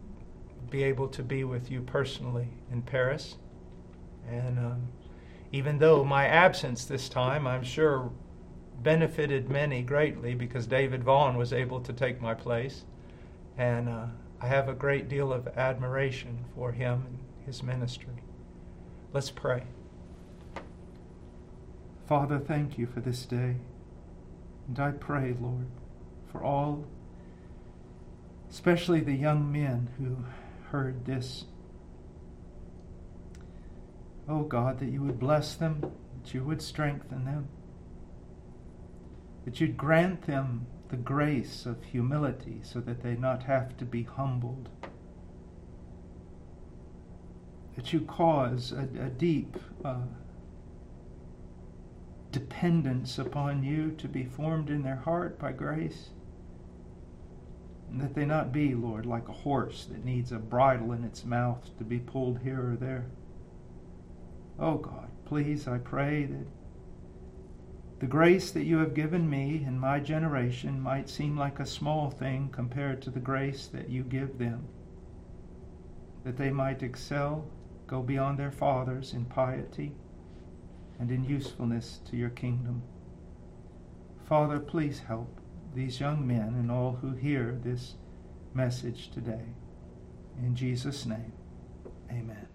A: be able to be with you personally in Paris. And um, even though my absence this time, I'm sure, benefited many greatly because David Vaughn was able to take my place, and uh, I have a great deal of admiration for him his ministry. Let's pray.
B: Father, thank you for this day. And I pray, Lord, for all, especially the young men who heard this. Oh God, that you would bless them, that you would strengthen them, that you'd grant them the grace of humility so that they not have to be humbled that you cause a, a deep uh, dependence upon you to be formed in their heart by grace. And that they not be, Lord, like a horse that needs a bridle in its mouth to be pulled here or there. Oh God, please, I pray that the grace that you have given me in my generation might seem like a small thing compared to the grace that you give them, that they might excel go beyond their fathers in piety and in usefulness to your kingdom. Father, please help these young men and all who hear this message today. In Jesus' name, amen.